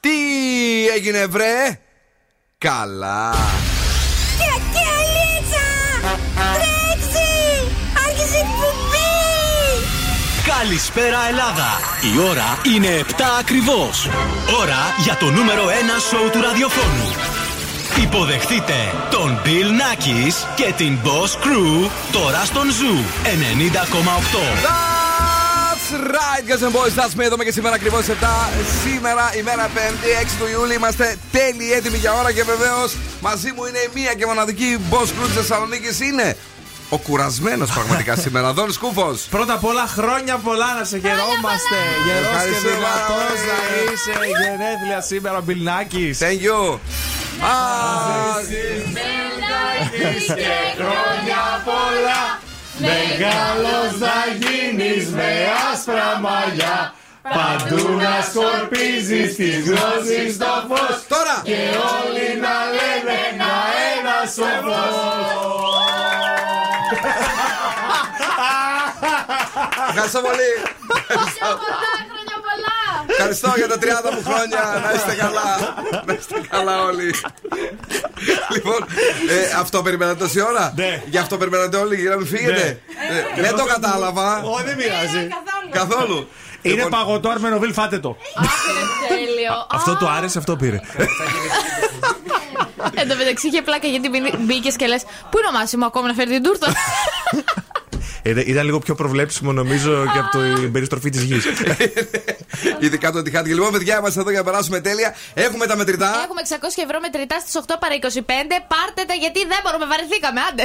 Τι έγινε βρε; Καλά Καλησπέρα Ελλάδα! Η ώρα είναι 7 ακριβώς. Ώρα για το νούμερο 1 σόου του ραδιοφώνου. Υποδεχτείτε τον Bill Nakis και την Boss Crew τώρα στον Zoo 90,8. That's right, guys and boys. That's me εδώ και σήμερα ακριβώς 7. Σήμερα, ημέρα 5η, 6 του Ιούλη. Είμαστε τέλειοι έτοιμοι για ώρα και βεβαίως μαζί μου είναι η μία και μοναδική boss crew της Θεσσαλονίκης. Είναι ο κουρασμένος πραγματικά σήμερα. Δόν Σκούφο. Πρώτα απ' όλα χρόνια πολλά να σε χαιρόμαστε. Γερός και Ευχαριστώ δυνατό πάρα να πολύ. είσαι. Γενέθλια σήμερα, Μπιλνάκης. Thank you. Α, και χρόνια πολλά. Μεγάλος να γίνεις με άσπρα μαλλιά. Παντού να σκορπίζεις τη γνώση στο φως Τώρα! Και όλοι να λένε ένα ένα σοφός Ευχαριστώ πολύ. Ευχαριστώ για τα 30 μου χρόνια. Να είστε καλά. Να είστε καλά όλοι. Λοιπόν, ε, αυτό περιμένατε τόση ώρα; Ναι. Γι' αυτό περιμένατε όλοι για να μην φύγετε; Ε, Δεν το κατάλαβα. Όχι δεν πειράζει Καθόλου. Είναι Λοιπόν, παγωτό αρμενοβίλ φάτε το Τέλειο. Αυτό του άρεσε αυτό πήρε Εν τω μεταξύ είχε πλάκα γιατί μπήκες και λες: Πού είναι ο Μάσιμο ακόμα να φέρει την τούρτα; Ήταν- Ήταν λίγο πιο προβλέψιμο νομίζω και από την περιστροφή της γης. Ειδικά το τυχάτι. Λοιπόν, παιδιά, είμαστε εδώ για να περάσουμε τέλεια. Έχουμε τα μετρητά. Έχουμε 600 ευρώ μετρητά στις 8 παρα 25. Πάρτε τα γιατί δεν μπορούμε, βαρεθήκαμε. Άντε.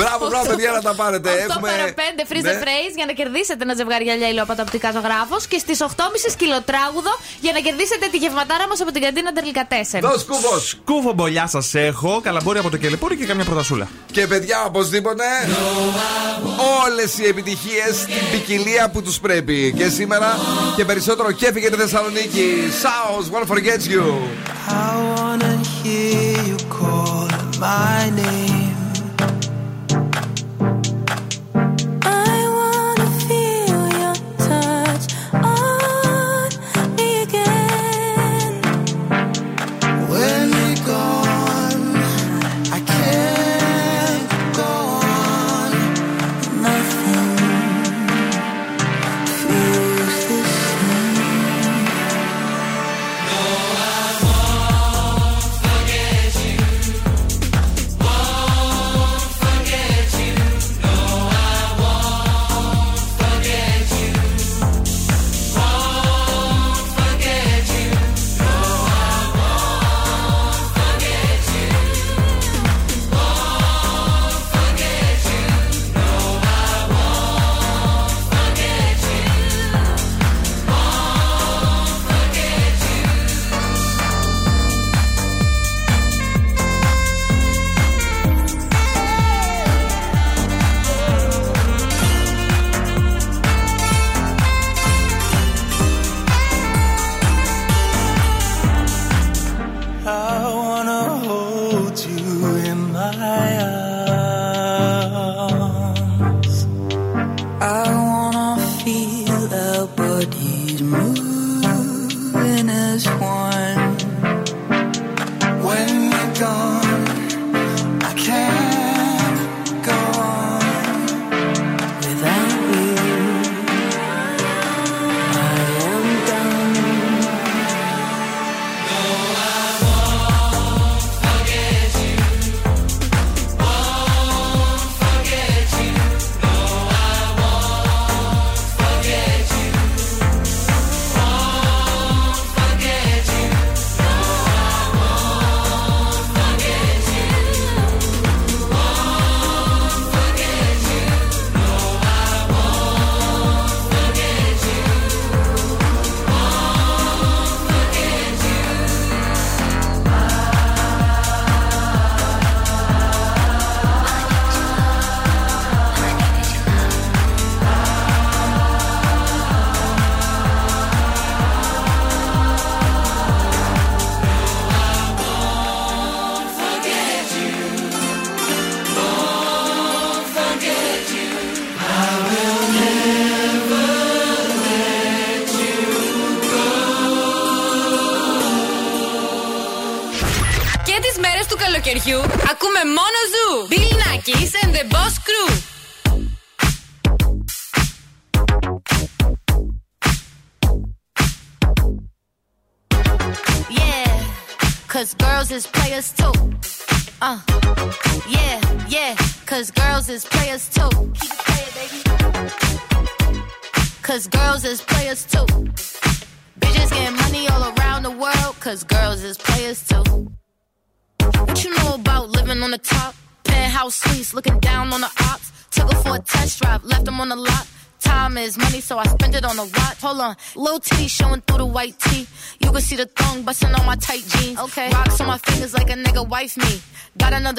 Μπράβο, μπράβο, παιδιά, να τα πάρετε. 8 Έχουμε. παρα 5 freeze the Ναι. phrase για να κερδίσετε ένα ζευγάρι γυαλιά ηλιοπατοπτικά ζωγράφος και στις 8.30 σκυλοτράγουδο για να κερδίσετε τη γευματάρα μας από την καντίνα Τερλικά 4. Δώσ' κούβο. Κούβο μπολιά σας έχω, καλαμπόρι από το κελεπούρι και κάμια πρωτασούλα. Και παιδιά, οπωσδήποτε, όλες οι επιτυχίες στην ποικιλία που τους πρέπει. Και σήμερα και περισσότερο κέφι για τη Θεσσαλονίκη. South, one forgets you. I wanna hear you call my name.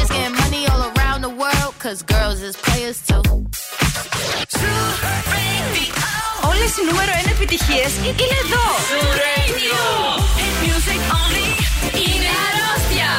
Bitches getting money all around the world, cause girls is players too. Όλες οι νούμερο 1 επιτυχίες είναι εδώ. Zoo Radio. Music only. Είναι αρρώστια.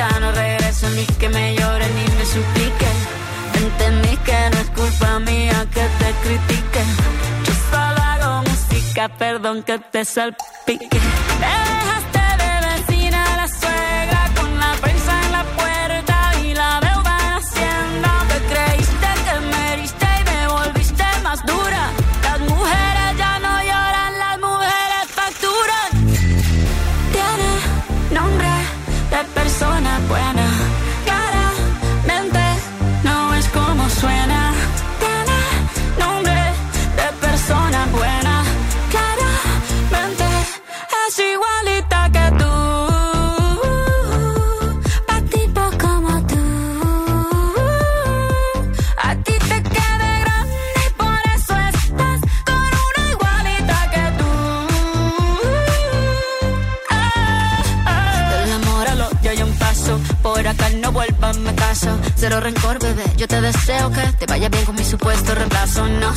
Ya no regreso ni que me llore ni me suplique. Entendí que no es culpa mía que te critique. Yo solo hago música, perdón que te salpique. Te dejaste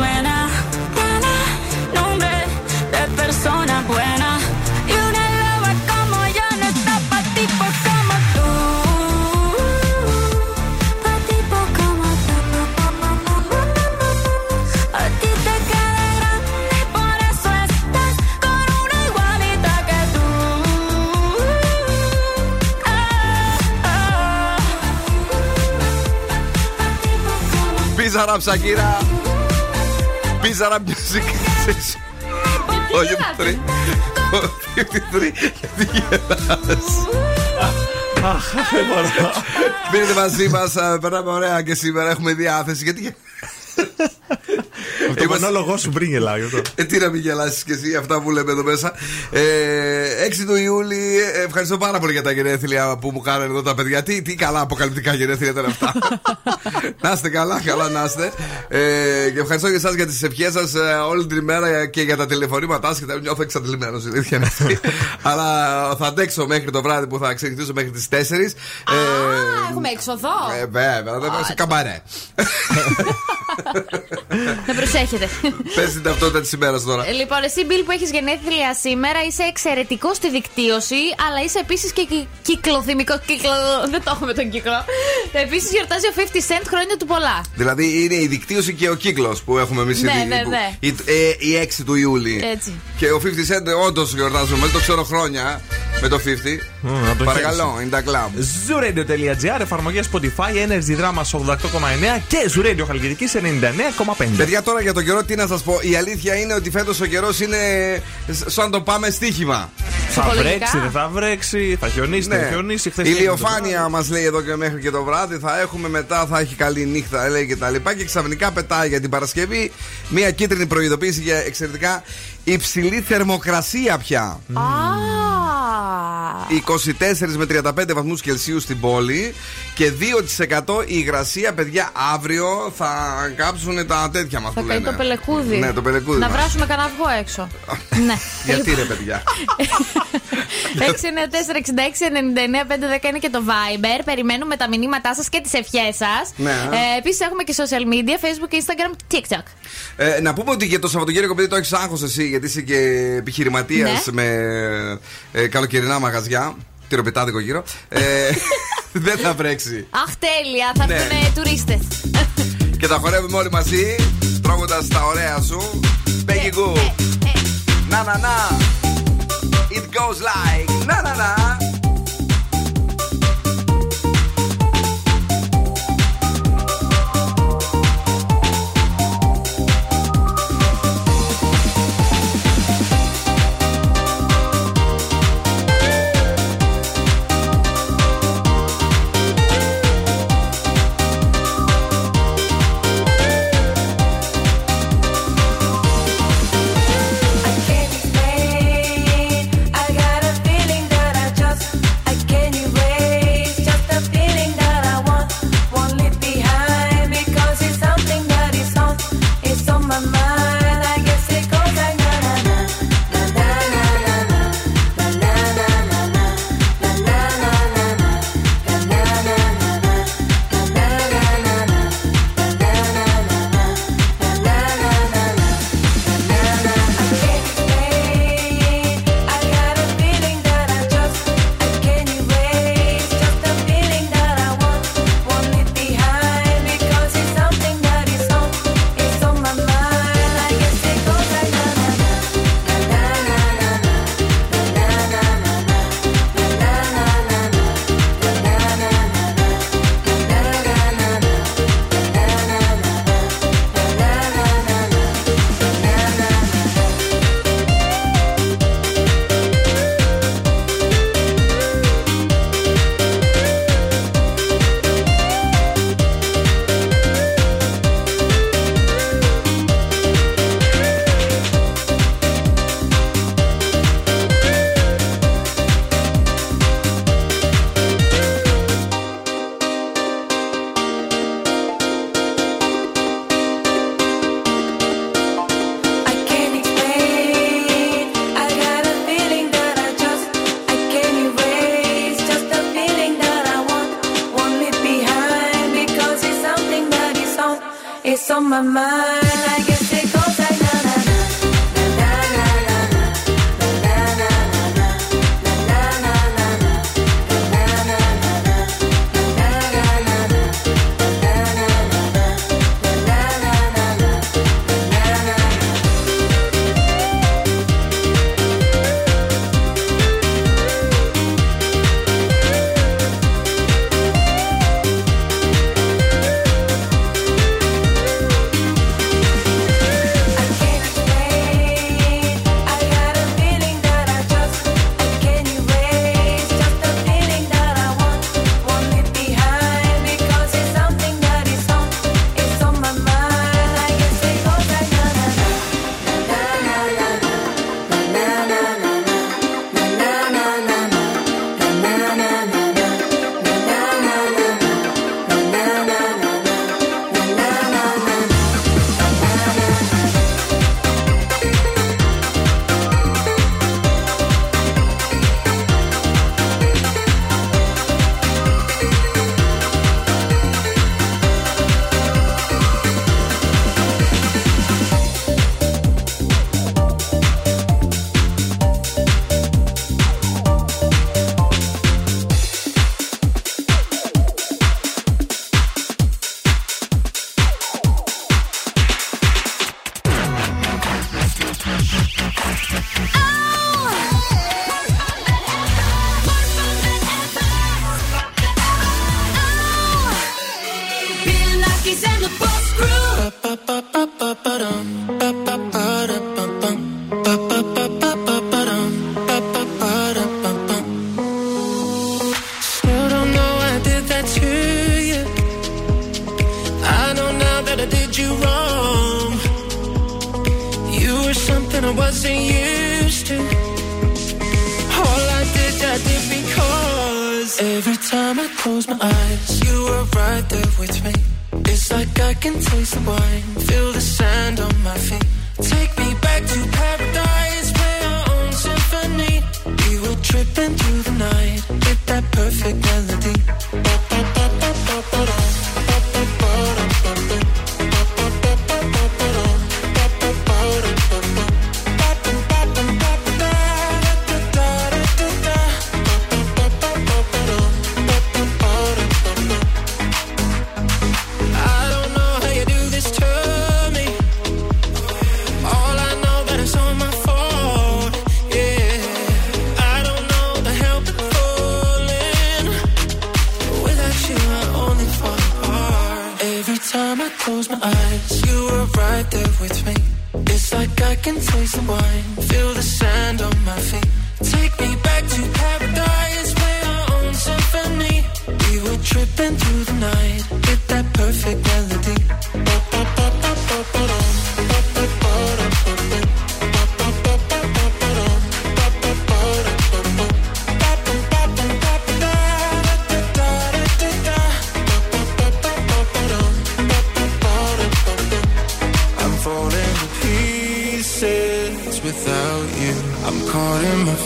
suena. Buena, nombre de persona buena. Y una loba como yo no está pa' como tú. Pa' como tú. A ti te queda grande, por eso estás con una igualita que tú. Oh, oh. Shakira. Σακύρα. Πίζα ραψ music. Όχι, γελάτε; τρει. τρει. Γιατί γελάς; Μείνετε μαζί μας. Περνάμε ωραία και σήμερα. Έχουμε διάθεση. Γιατί. Γε- Το Είμαστε- μονόλογο σου πριν γελάω γι' αυτό. Ε, τι να μην γελάσεις και εσύ αυτά που λέμε εδώ μέσα. Ε, 6 του Ιούλη, ε, ευχαριστώ πάρα πολύ για τα γενέθλια που μου κάνανε εδώ τα παιδιά. Τι, τι καλά αποκαλυπτικά γενέθλια ήταν αυτά. να είστε καλά, καλά να είστε. Ε, και ευχαριστώ και εσάς για τις ευχές σας όλη την ημέρα και για τα τηλεφωνήματά σας. Νιώθω εξαντλημένος, η αλήθεια είναι αυτή. Αλλά θα αντέξω μέχρι το βράδυ που θα ξεκινήσω μέχρι τις 4. Α, έχουμε έξοδο. Ε, βέβαια, δεν είμαι σε καμπαρέ. Να προσέχετε. Πε την ταυτότητα της ημέρας τώρα. Ε, Λοιπόν, εσύ, Μπιλ, που έχεις γενέθλια σήμερα, είσαι εξαιρετικό στη δικτύωση, αλλά είσαι επίσης και κυ- κυκλοθυμικό. Κύκλο... Δεν το έχουμε τον κύκλο. Επίσης, γιορτάζει ο 50 Cent χρόνια του πολλά. Δηλαδή είναι η δικτύωση και ο κύκλος που έχουμε εμείς Ναι, ναι, ναι. Η, ε, η 6 του Ιούλη. Έτσι. Και ο 50 Cent όντως γιορτάζουμε, το ξέρω χρόνια με το 50. να το Παρακαλώ, in the club. Zooradio.gr, εφαρμογές Spotify, Energy Drama 88,9 και Zooradio Χαλκιδική 99,5. Παιδιά, τώρα για τον καιρό, τι να σας πω. Η αλήθεια είναι ότι φέτος ο καιρός είναι σαν το πάμε στοίχημα. Θα Ψυχολογικά. βρέξει, δεν θα βρέξει, θα χιονίσει, δεν θα χιονίσει. Χθες Ναι. Η έγινε το ηλιοφάνεια μας λέει εδώ και μέχρι και το βράδυ θα έχουμε μετά, θα έχει καλή νύχτα, λέει και τα λοιπά. Και ξαφνικά πετάει για την Παρασκευή μια κίτρινη προειδοποίηση για εξαιρετικά υψηλή θερμοκρασία πια. Α, 24 με 35 βαθμούς Κελσίου στην πόλη και 2% η υγρασία, παιδιά, αύριο θα κάψουν τα τέτοια μας θα που καεί λένε. το πελεκούδι. Ναι, το πελεκούδι. Να μας. βράσουμε κανένα αυγό έξω. ναι. Γιατί ρε, παιδιά; 694-6699-510 είναι και το Viber. Περιμένουμε τα μηνύματά σας και τις ευχές σας. Ναι. Ε, Επίσης έχουμε και social media, Facebook, Instagram, TikTok. Ε, να πούμε ότι για το Σαββατοκύριακο, επειδή το έχεις άγχος εσύ, γιατί είσαι και επιχειρηματίας Ναι. με ε, καλοκαιρινά μαγαζιά, τυροπιτάδικο γύρω, ε, δεν θα βρέξει. Αχ, τέλεια, θα Ναι. έρθουν τουρίστες. Και τα χορεύουμε όλοι μαζί, τρώγοντας τα ωραία σου. Peggy Goo. Να, να, να. It goes like. Να, να, να.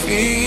feel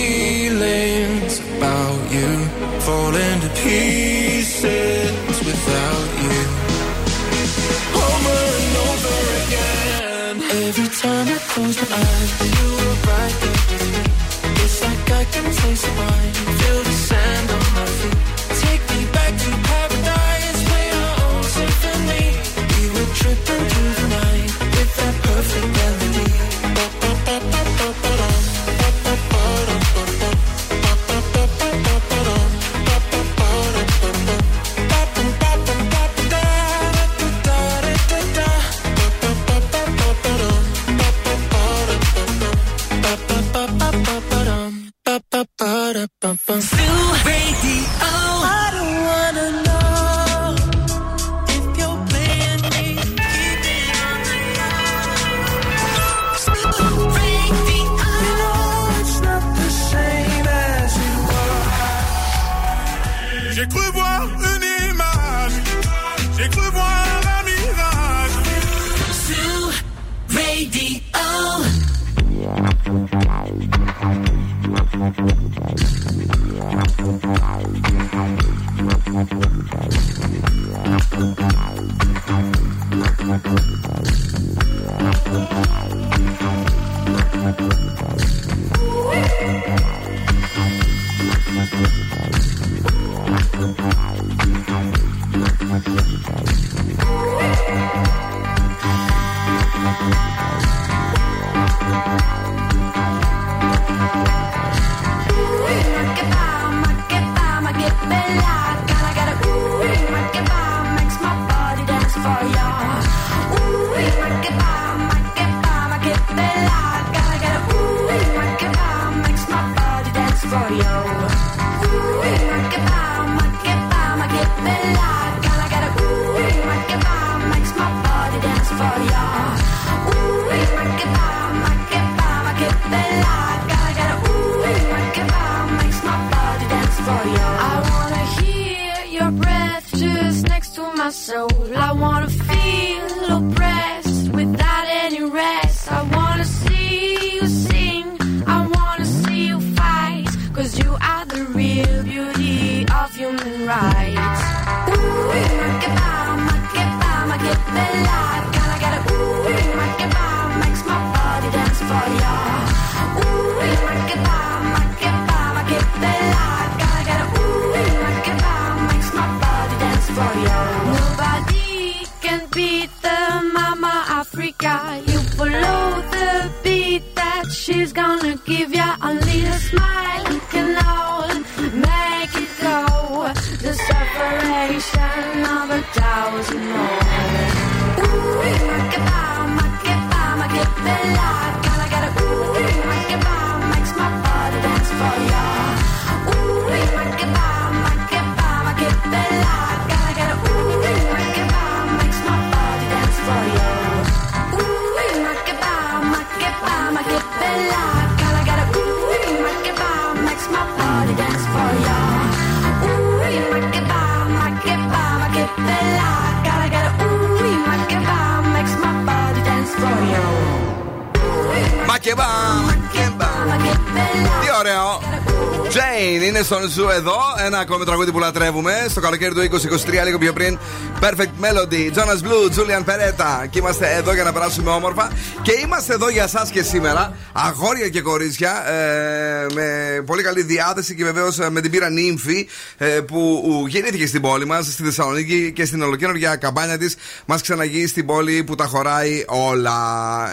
Jane είναι στον σου εδώ. Ένα ακόμη τραγούδι που λατρεύουμε. Στο καλοκαίρι του 2023, λίγο πιο πριν. Perfect Melody, Jonas Blue, Julian Peretta. Και είμαστε εδώ για να περάσουμε όμορφα. Και είμαστε εδώ για εσά και σήμερα. Αγόρια και κορίτσια. ε, με πολύ καλή διάθεση και βεβαίως με την πύρα νύμφη ε, που γεννήθηκε στην πόλη μας, στη Θεσσαλονίκη και στην ολοκένουργια καμπάνια της. Μας ξαναγεί στην πόλη που τα χωράει όλα.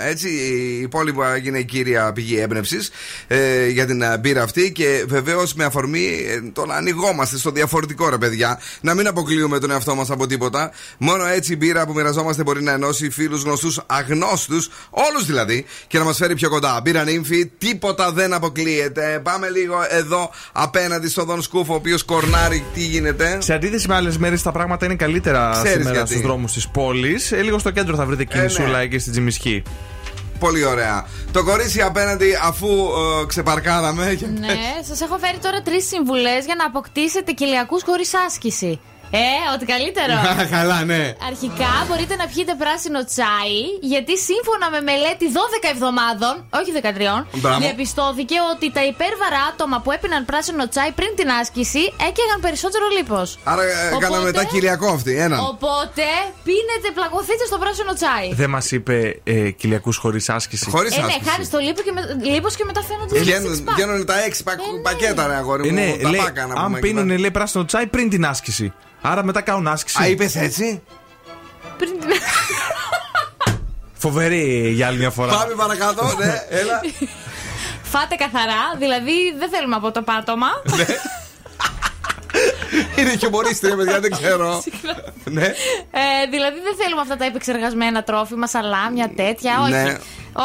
Έτσι, η πόλη που έγινε η κύρια πηγή έμπνευσης ε, για την ε, μπύρα αυτή και βεβαίως με αφορμή ε, το να ανοιγόμαστε στο διαφορετικό ρε παιδιά. Να μην αποκλείουμε τον εαυτό μας από τίποτα. Μόνο έτσι η μπύρα που μοιραζόμαστε μπορεί να ενώσει φίλους γνωστούς, αγνώστους, όλους δηλαδή, και να μας φέρει πιο κοντά. Μπύρα νύμφη, τίποτα δεν αποκλείεται. Πάμε λίγο εδώ απέναντι στον Δον Σκούφο, ο οποίος κορνάρει τι γίνεται. Σε αντίθεση με άλλες μέρες, τα πράγματα είναι καλύτερα Ξέρεις σήμερα γιατί. στους δρόμους της πόλης. Ε, λίγο στο κέντρο θα βρείτε κινησούλα ναι. και στην Τζιμισχή. Πολύ ωραία. Το κορίτσι απέναντι, αφού ε, ξεπαρκάραμε. και- Ναι, σας έχω φέρει τώρα τρεις συμβουλές για να αποκτήσετε κοιλιακού χωρίς άσκηση. Ε, ό,τι καλύτερο. Καλά, ναι. Αρχικά μπορείτε να πιείτε πράσινο τσάι, γιατί σύμφωνα με μελέτη 12 εβδομάδων, όχι 13, Μπράβο. διαπιστώθηκε ότι τα υπέρβαρα άτομα που έπιναν πράσινο τσάι πριν την άσκηση έκαιγαν περισσότερο λίπος. Άρα ε, κάναμε μετά κοιλιακό αυτή. Έναν. Οπότε πίνετε, πλακωθείτε στο πράσινο τσάι. Δεν μας είπε ε, κοιλιακού χωρίς άσκηση; Χωρίς Ε, ναι, χάρη στο λίπο και, με, λίπος και μετά φαίνονται six Βγαίνουν, pack. βγαίνουν τα έξι πακ- Ε, ναι. πακέτα, ρε αγόρι Ε, μου. ναι, τα λέει, πάκα να αν πούμε. πίνουν, εκεί λέει, πράσινο τσάι πριν την άσκηση. Άρα μετά κάνουν άσκηση. πέρα. Α, είπες έτσι; Πριν την... Φοβερή για άλλη μια φορά. Πάμε παρακάτω, ναι, έλα. Φάτε καθαρά, δηλαδή δεν θέλουμε από το πάτωμα. Είναι χιουμορίστρια, παιδιά, δεν ξέρω. ναι. Ε, δηλαδή δεν θέλουμε αυτά τα επεξεργασμένα τρόφιμα, σαλάμια, τέτοια. Όχι. Ναι.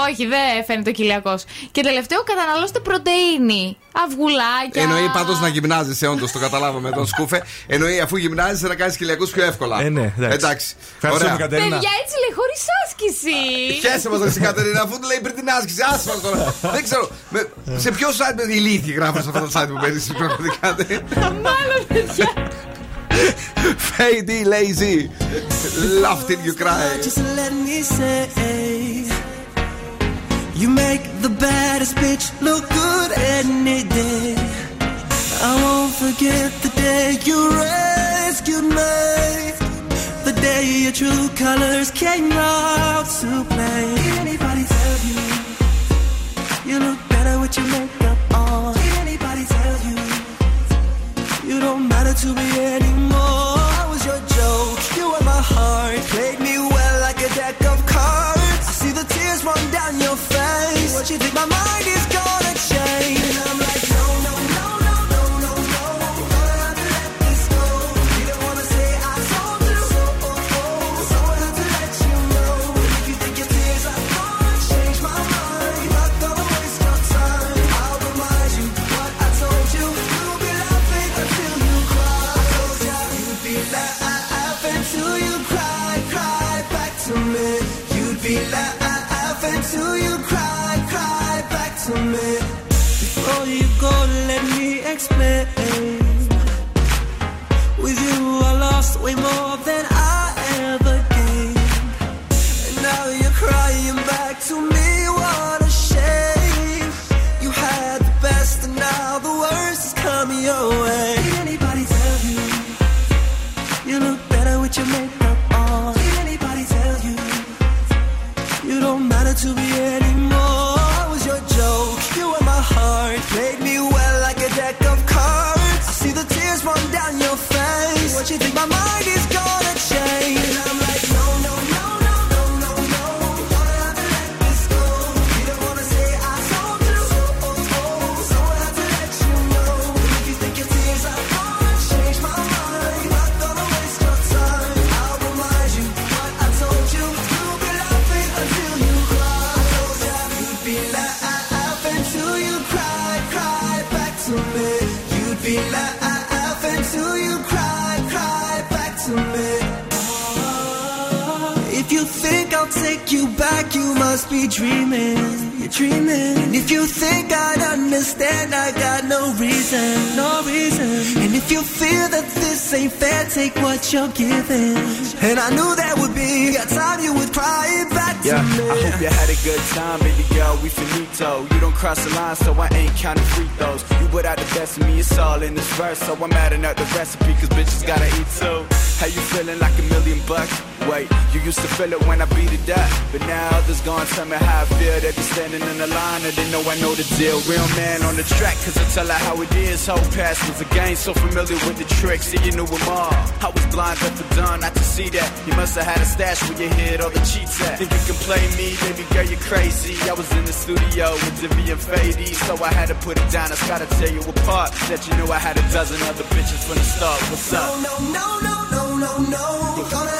Όχι, δεν φαίνεται ο κοιλιακός. Και τελευταίο, καταναλώστε πρωτενη. Αυγουλάκια. Εννοεί πάντως να γυμνάζεσαι, όντως το καταλάβαμε τον σκούφε. Εννοεί αφού γυμνάζεσαι να κάνεις κοιλιακούς πιο εύκολα. Ε, ναι, εντάξει. εντάξει. Ευχαριστούμε, Ωραία. Κατερίνα. Παιδιά, έτσι λέει, χωρίς άσκηση. Χαίρεσαι μας, Ρεσί Κατερίνα, αφού του λέει πριν την άσκηση. Άσε μας τώρα. Δεν ξέρω. με- σε ποιο site με ηλίθιοι γράφει σε αυτό το site που παίζει πραγματικά. Μάλλον, παιδιά. Fade lazy. Laugh till you cry. Just let me say, you make the baddest bitch look good any day. I won't forget the day you rescued me, the day your true colors came out to play. Did anybody tell you you look better with your makeup on? Did anybody tell you you don't matter to me anymore? My mind is dreaming. Dreaming. And if you think I'd understand, I got no reason, no reason. And if you feel that this ain't fair, take what you're giving. And I knew that would be a time you would cry it back to Yeah, me. I hope you had a good time, baby girl. We finito. You don't cross the line, so I ain't counting free throws. You put out the best of me, it's all in this verse. So I'm adding up the recipe, cause bitches gotta eat too. How you feeling like a million bucks? Wait, you used to feel it when I beat it up. But now others gonna tell me how I feel. They be standing in the line and they know I know the deal. Real man on the track, cause I tell her how it is. Whole past was a game, so familiar with the tricks. See, you knew them all. I was blind up for done, not to see that. You must have had a stash where you hid all the cheats at. Think you can play me, baby girl, you're crazy. I was in the studio with Divi and Fady, so I had to put it down. I just gotta tear you apart. That you knew I had a dozen other bitches from the start. What's up? No, no, no, no, no, no. You're gonna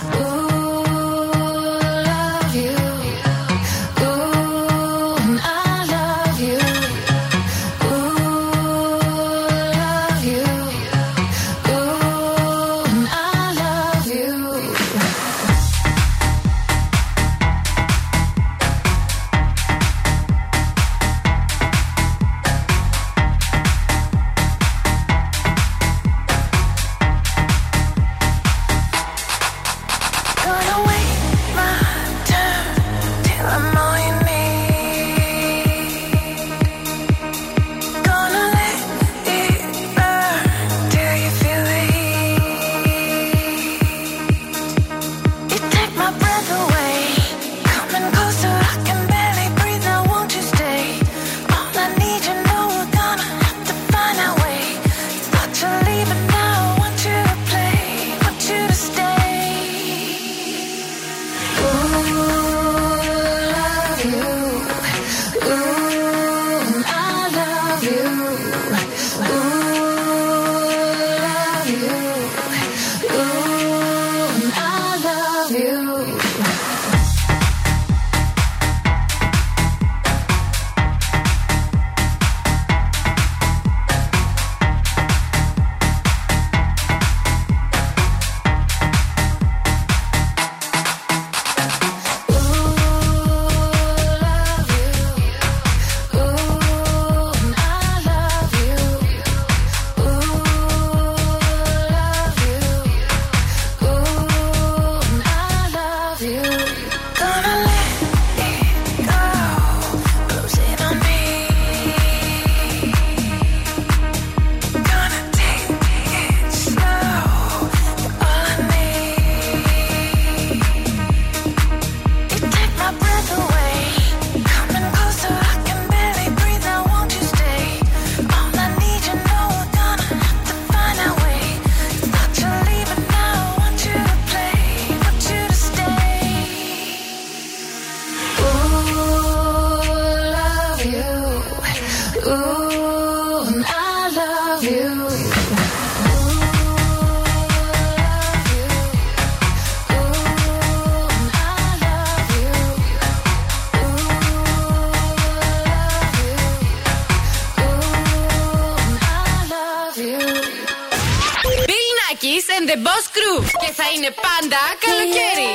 Και θα είναι πάντα καλοκαίρι.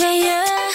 Yeah, yeah.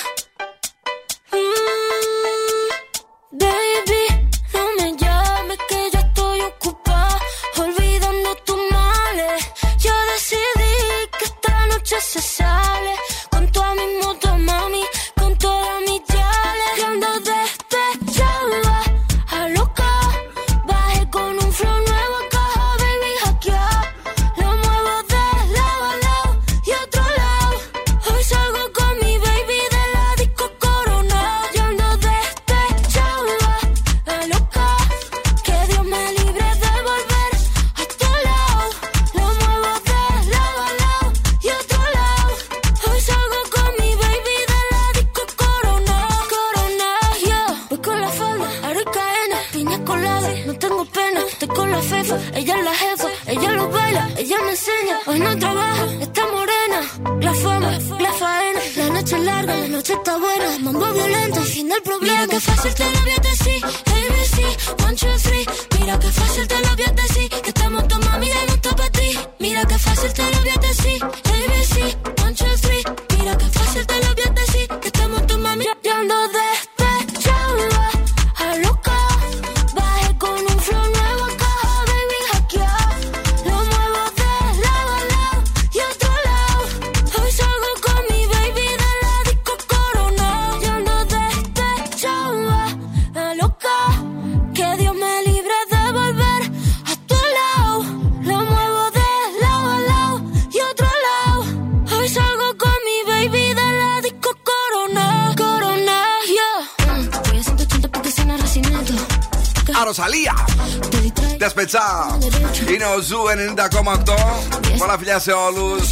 Ο Zoo 90,8. Πολλά φιλιά σε όλους.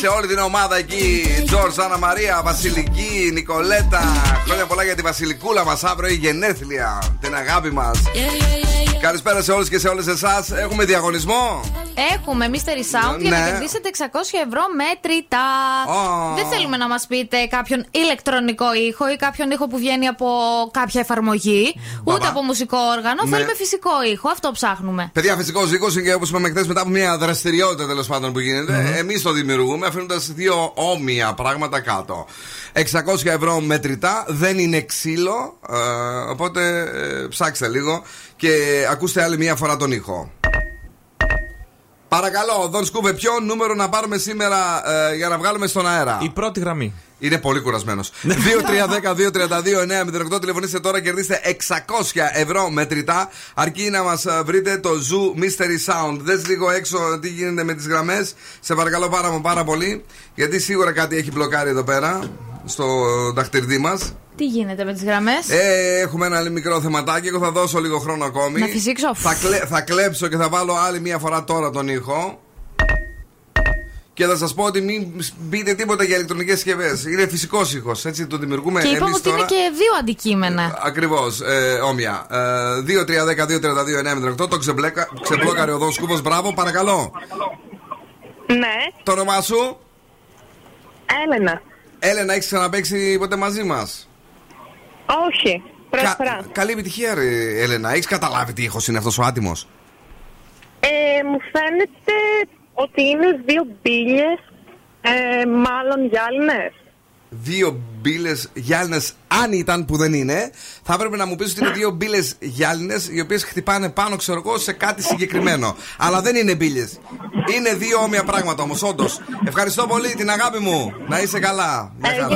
Σε όλη την ομάδα εκεί, Τζορτζ, Άννα Μαρία, Βασιλική, Νικολέτα. Χρόνια πολλά για τη Βασιλικούλα μας αύριο έχει γενέθλια. Την αγάπη μας. Καλησπέρα σε όλους και σε όλες εσάς. Έχουμε διαγωνισμό. Έχουμε Mystery Sound για Ναι. να κερδίσετε 600 ευρώ μέτρητα. Ω. Δεν θέλουμε να μας πείτε κάποιον ηλεκτρονικό ήχο ή κάποιον ήχο που βγαίνει από κάποια εφαρμογή, Μπαμπά. ούτε από μουσικό όργανο. Ναι. Θέλουμε φυσικό ήχο. Αυτό ψάχνουμε. Παιδιά, φυσικός οίκο και όπως είπαμε χθες, μετά από μια δραστηριότητα τέλος πάντων που γίνεται, εμείς το δημιουργούμε αφήνοντας δύο όμοια πράγματα κάτω. 600 ευρώ μετρητά, δεν είναι ξύλο, ε, οπότε ε, ψάξτε λίγο και ακούστε άλλη μια φορά τον ήχο. Παρακαλώ, Δον Σκούβε, ποιο νούμερο να πάρουμε σήμερα ε, για να βγάλουμε στον αέρα; Η πρώτη γραμμή. Είναι πολύ κουρασμένος. 2-3-10-2-32-9-08 τηλεφωνήστε τώρα κερδίστε 600 ευρώ μετρητά. Αρκεί να μας βρείτε το Zoo Mystery Sound. Δες λίγο έξω τι γίνεται με τις γραμμές. Σε παρακαλώ πάρα, μα πάρα πολύ. Γιατί σίγουρα κάτι έχει μπλοκάρει εδώ πέρα. Στο δαχτυλίδι μας. Τι γίνεται με τις γραμμές; Ε, έχουμε ένα μικρό θεματάκι. Εγώ θα δώσω λίγο χρόνο ακόμη. Να φυσήξω. Θα, κλε, θα κλέψω και θα βάλω άλλη μία φορά τώρα τον ήχο. Και θα σας πω ότι μην μπείτε τίποτα για ηλεκτρονικές συσκευές. Είναι φυσικός ήχος. Έτσι το δημιουργούμε Και είπαμε εμείς ότι τώρα. είναι και δύο αντικείμενα. Ακριβώς, ε, όμοια. Ε, 2-3-10-2-32-9-08 το ξεμπλέκα, ξεμπλόκαρε ο Δόν Σκούβο. Μπράβο, παρακαλώ. Ναι, Το όνομά σου, Έλενα. Έλενα, έχεις ξαναπέξει ποτέ μαζί μας; Όχι, πρώτη φορά. καλή επιτυχία, ρε, Έλενα. Έχεις καταλάβει τι ήχος είναι αυτός ο άτιμος; Ε, μου φαίνεται ότι είναι δύο μπύλε, ε, μάλλον γυάλινες. Δύο μπύλε γυάλινες, αν ήταν που δεν είναι, θα έπρεπε να μου πεις ότι είναι δύο μπύλες γυάλινες οι οποίες χτυπάνε πάνω, ξέρω εγώ, σε κάτι συγκεκριμένο. Αλλά δεν είναι μπύλες. Είναι δύο όμοια πράγματα όμως, όντως. Ευχαριστώ πολύ την αγάπη μου. Να είσαι καλά. Μια χαρά.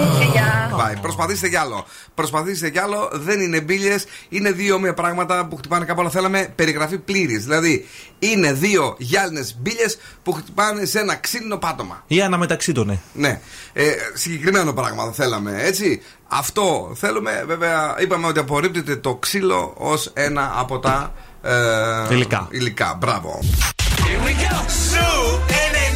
Bye. Προσπαθήστε κι άλλο. Προσπαθήστε κι άλλο. Δεν είναι μπύλες. Είναι δύο όμοια πράγματα που χτυπάνε κάπου. Αλλά θέλαμε περιγραφή πλήρης. Δηλαδή, είναι δύο γυάλινες μπύλες που χτυπάνε σε ένα ξύλινο πάτωμα. Ή αναμεταξύ των, ναι. Ναι. Ε, συγκεκριμένο πράγμα θέλαμε, έτσι. Αυτό θέλουμε. Βέβαια, είπαμε ότι απορρίπτεται το ξύλο ως ένα από τα ε, Υλικά. υλικά. Μπράβο. Σου 90,8.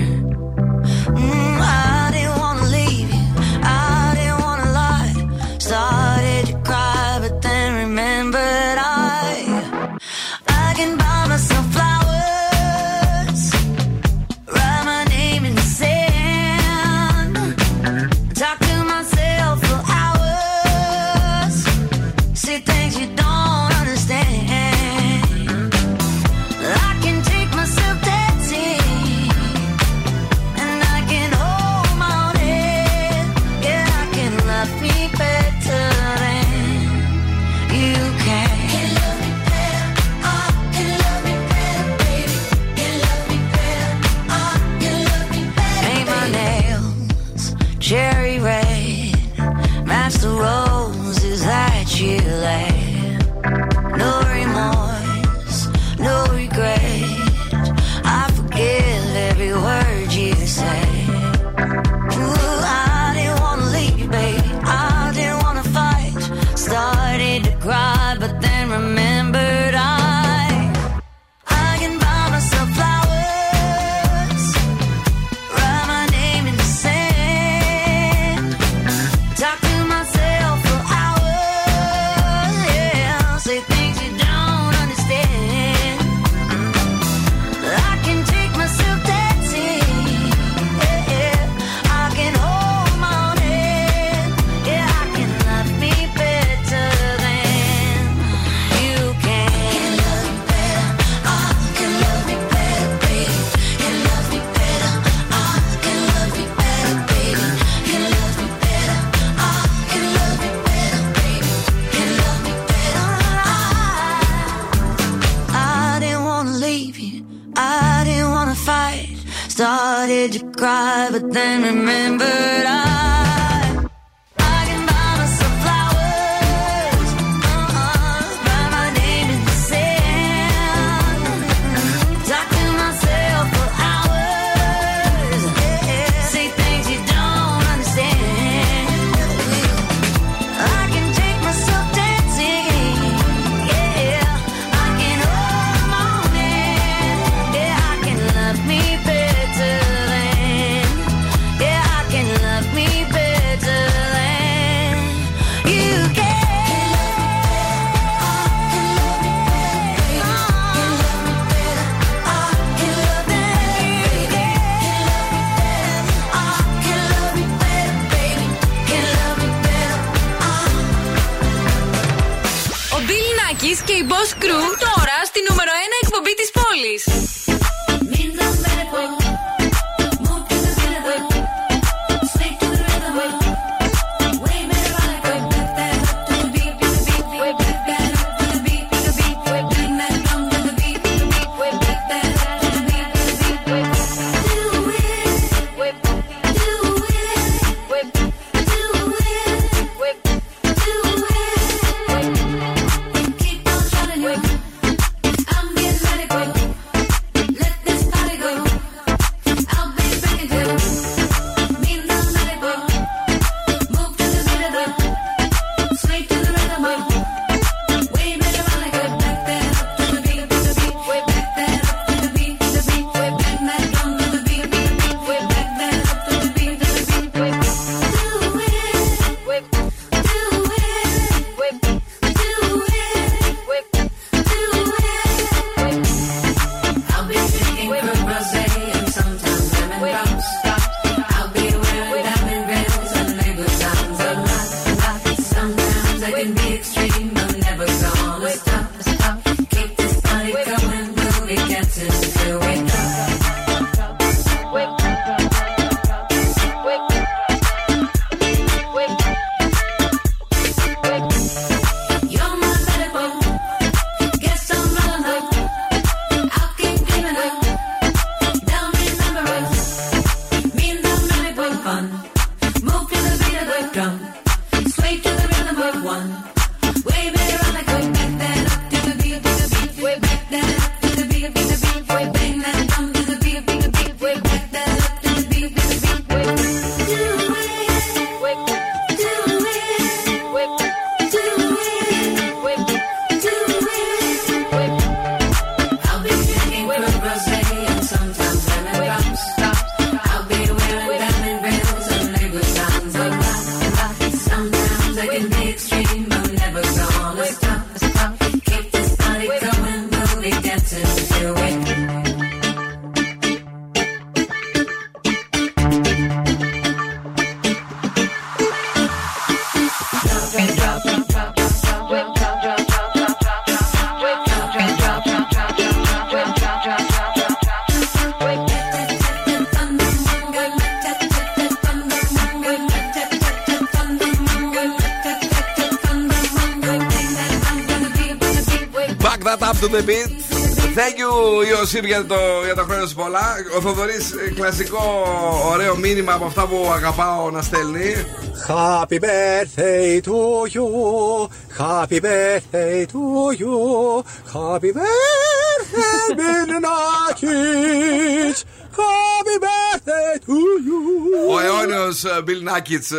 Ιωσήφ, για το, για τα χρόνια σου πολλά. Ο Θοδωρής, κλασικό ωραίο μήνυμα από αυτά που αγαπάω να στέλνει. Happy birthday to you. Happy birthday to you. Happy birthday, Bill Happy birthday to you. Ο αιώνιο Bill Nackits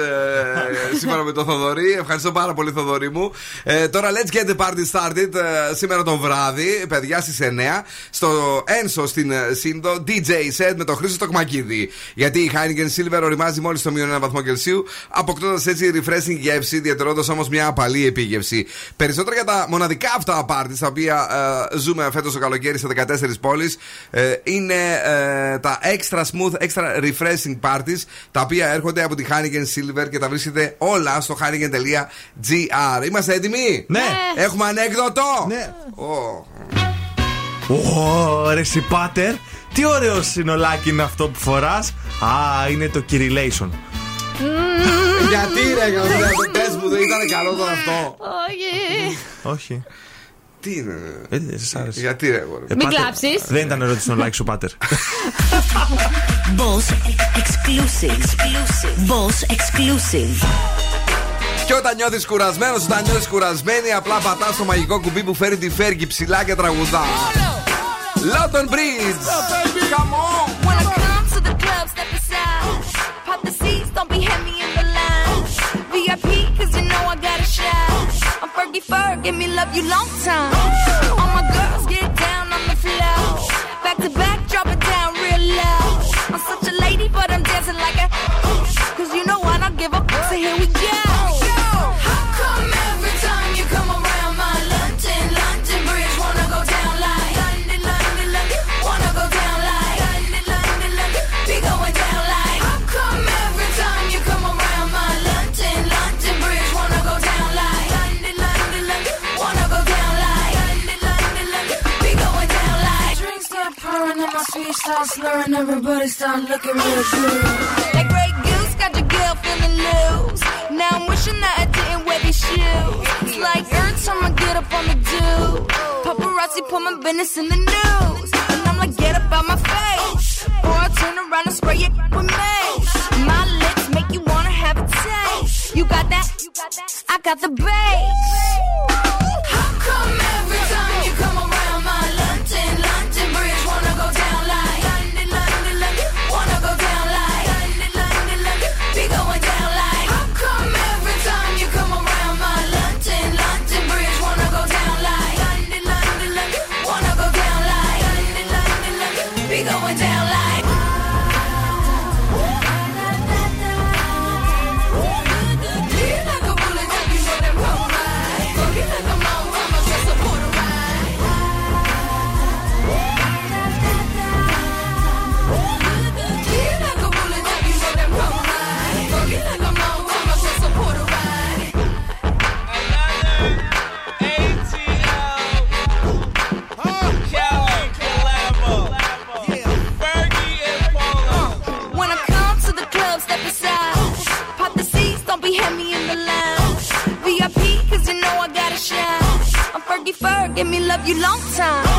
ε, σήμερα με τον Θοδωρή. Ευχαριστώ πάρα πολύ, Θοδωρή μου. Ε, τώρα, let's get the party started. ε, σήμερα το βράδυ, παιδιά στις 9, στο Ένσο στην ε, Σύνδο, DJ set με τον Χρήστο Τοκμακίδη. Γιατί η Heineken Silver οριμάζει μόλις στο μείον 1 βαθμό Κελσίου, αποκτώντας έτσι refreshing γεύση, διατηρώντας όμως μια απαλή επίγευση. Περισσότερα για τα μοναδικά αυτά parties τα οποία ε, ζούμε φέτος το καλοκαίρι σε 14 πόλεις ε, είναι ε, τα extra smooth, extra refreshing parties τα οποία έρχονται από τη Heineken Silver και τα βρίσκεται όλα στο heineken.gr. Είμαστε έτοιμοι; Ναι. Έχουμε ανέκδοτο; Ναι. Ω. Ω, ρε εσύ, πάτερ. Τι ωραίο συνολάκι είναι αυτό που φοράς. Α, είναι το Kirillation. Γιατί ρε, Γαβρία, πες μου, δεν ήταν καλό τώρα αυτό. Όχι. Όχι. Τι είναι; Ε, δεν σας άρεσε. Γιατί ρε, αγόρι. Ε, Μην πάτερ, κλάψεις. Δεν ήταν ωραίο το συνολάκι σου, πάτερ. Boss exclusive. Boss exclusive. Και όταν νιώθεις κουρασμένος, όταν νιώθεις κουρασμένη, απλά πατάς το μαγικό κουμπί που φέρει τη φέργη ψηλά και τραγουδά. London Bridge! Come on! Give me love you long time. All my girls get down on the floor. Back to back, drop speech slurring, everybody start looking real good. That great goose got your girl feeling loose. Now I'm wishing that I didn't wear these shoes. It's like every time I get up on the do, paparazzi put my business in the news. And I'm like, get up out my face. Or I turn around and spray it with mace. My lips make you wanna have a taste. You got that? I got the bass. Give me love you long time.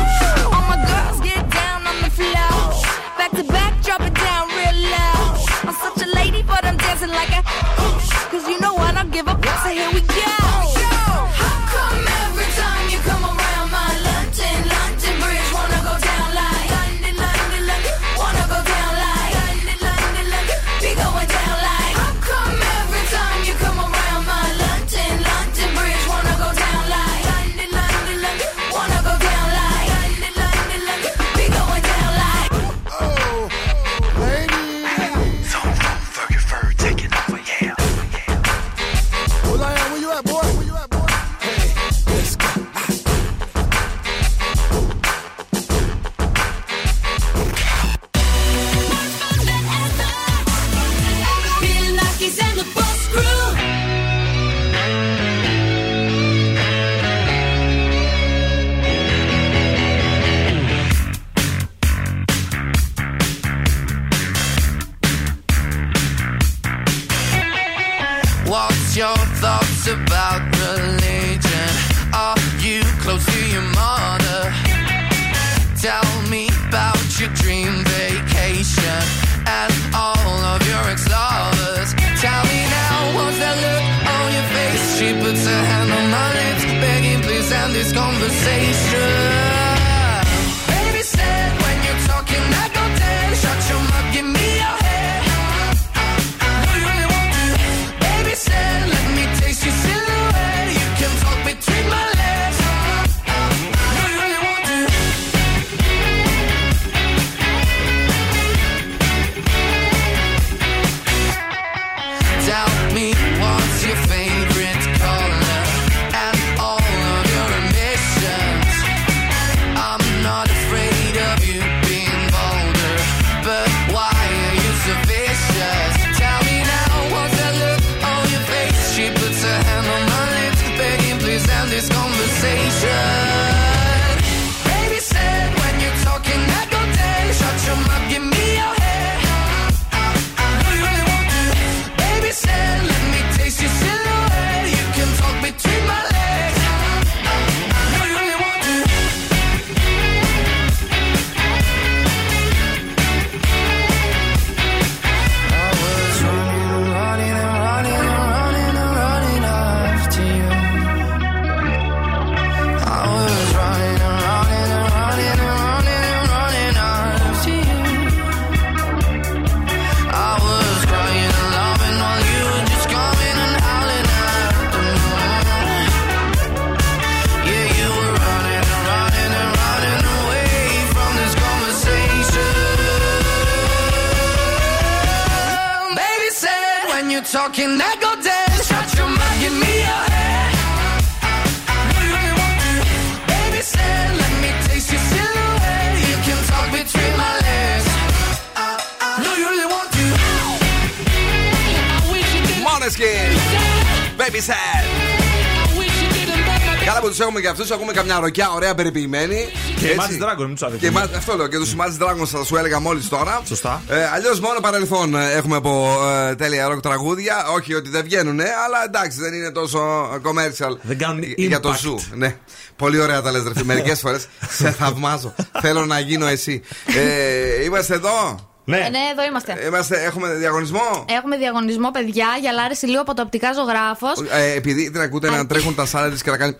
Αυτούς, έχουμε καμιά ροκιά ωραία περιποιημένη. Και Έτσι. Imagine Dragon, μην τους Και αδικούμε. μα- αυτό λέω και τους Imagine Dragons θα σου έλεγα μόλις τώρα. Σωστά. Ε, Αλλιώς μόνο παρελθόν ε, έχουμε από ε, τέλεια ροκ τραγούδια. Όχι ότι δεν βγαίνουν, αλλά εντάξει δεν είναι τόσο commercial. Δεν κάνουν για το impact. ζου. Ναι. Πολύ ωραία τα λες, ρε Μερικές φορές σε θαυμάζω. Θέλω να γίνω εσύ. Ε, είμαστε εδώ; Ναι. Ε, ναι, εδώ είμαστε. Είμαστε, έχουμε διαγωνισμό; Έχουμε διαγωνισμό, παιδιά, για λάρεση λίγο από το οπτικά ζωγράφος. Ε, επειδή την ακούτε να τρέχουν τα σάλα τη και να κάνει.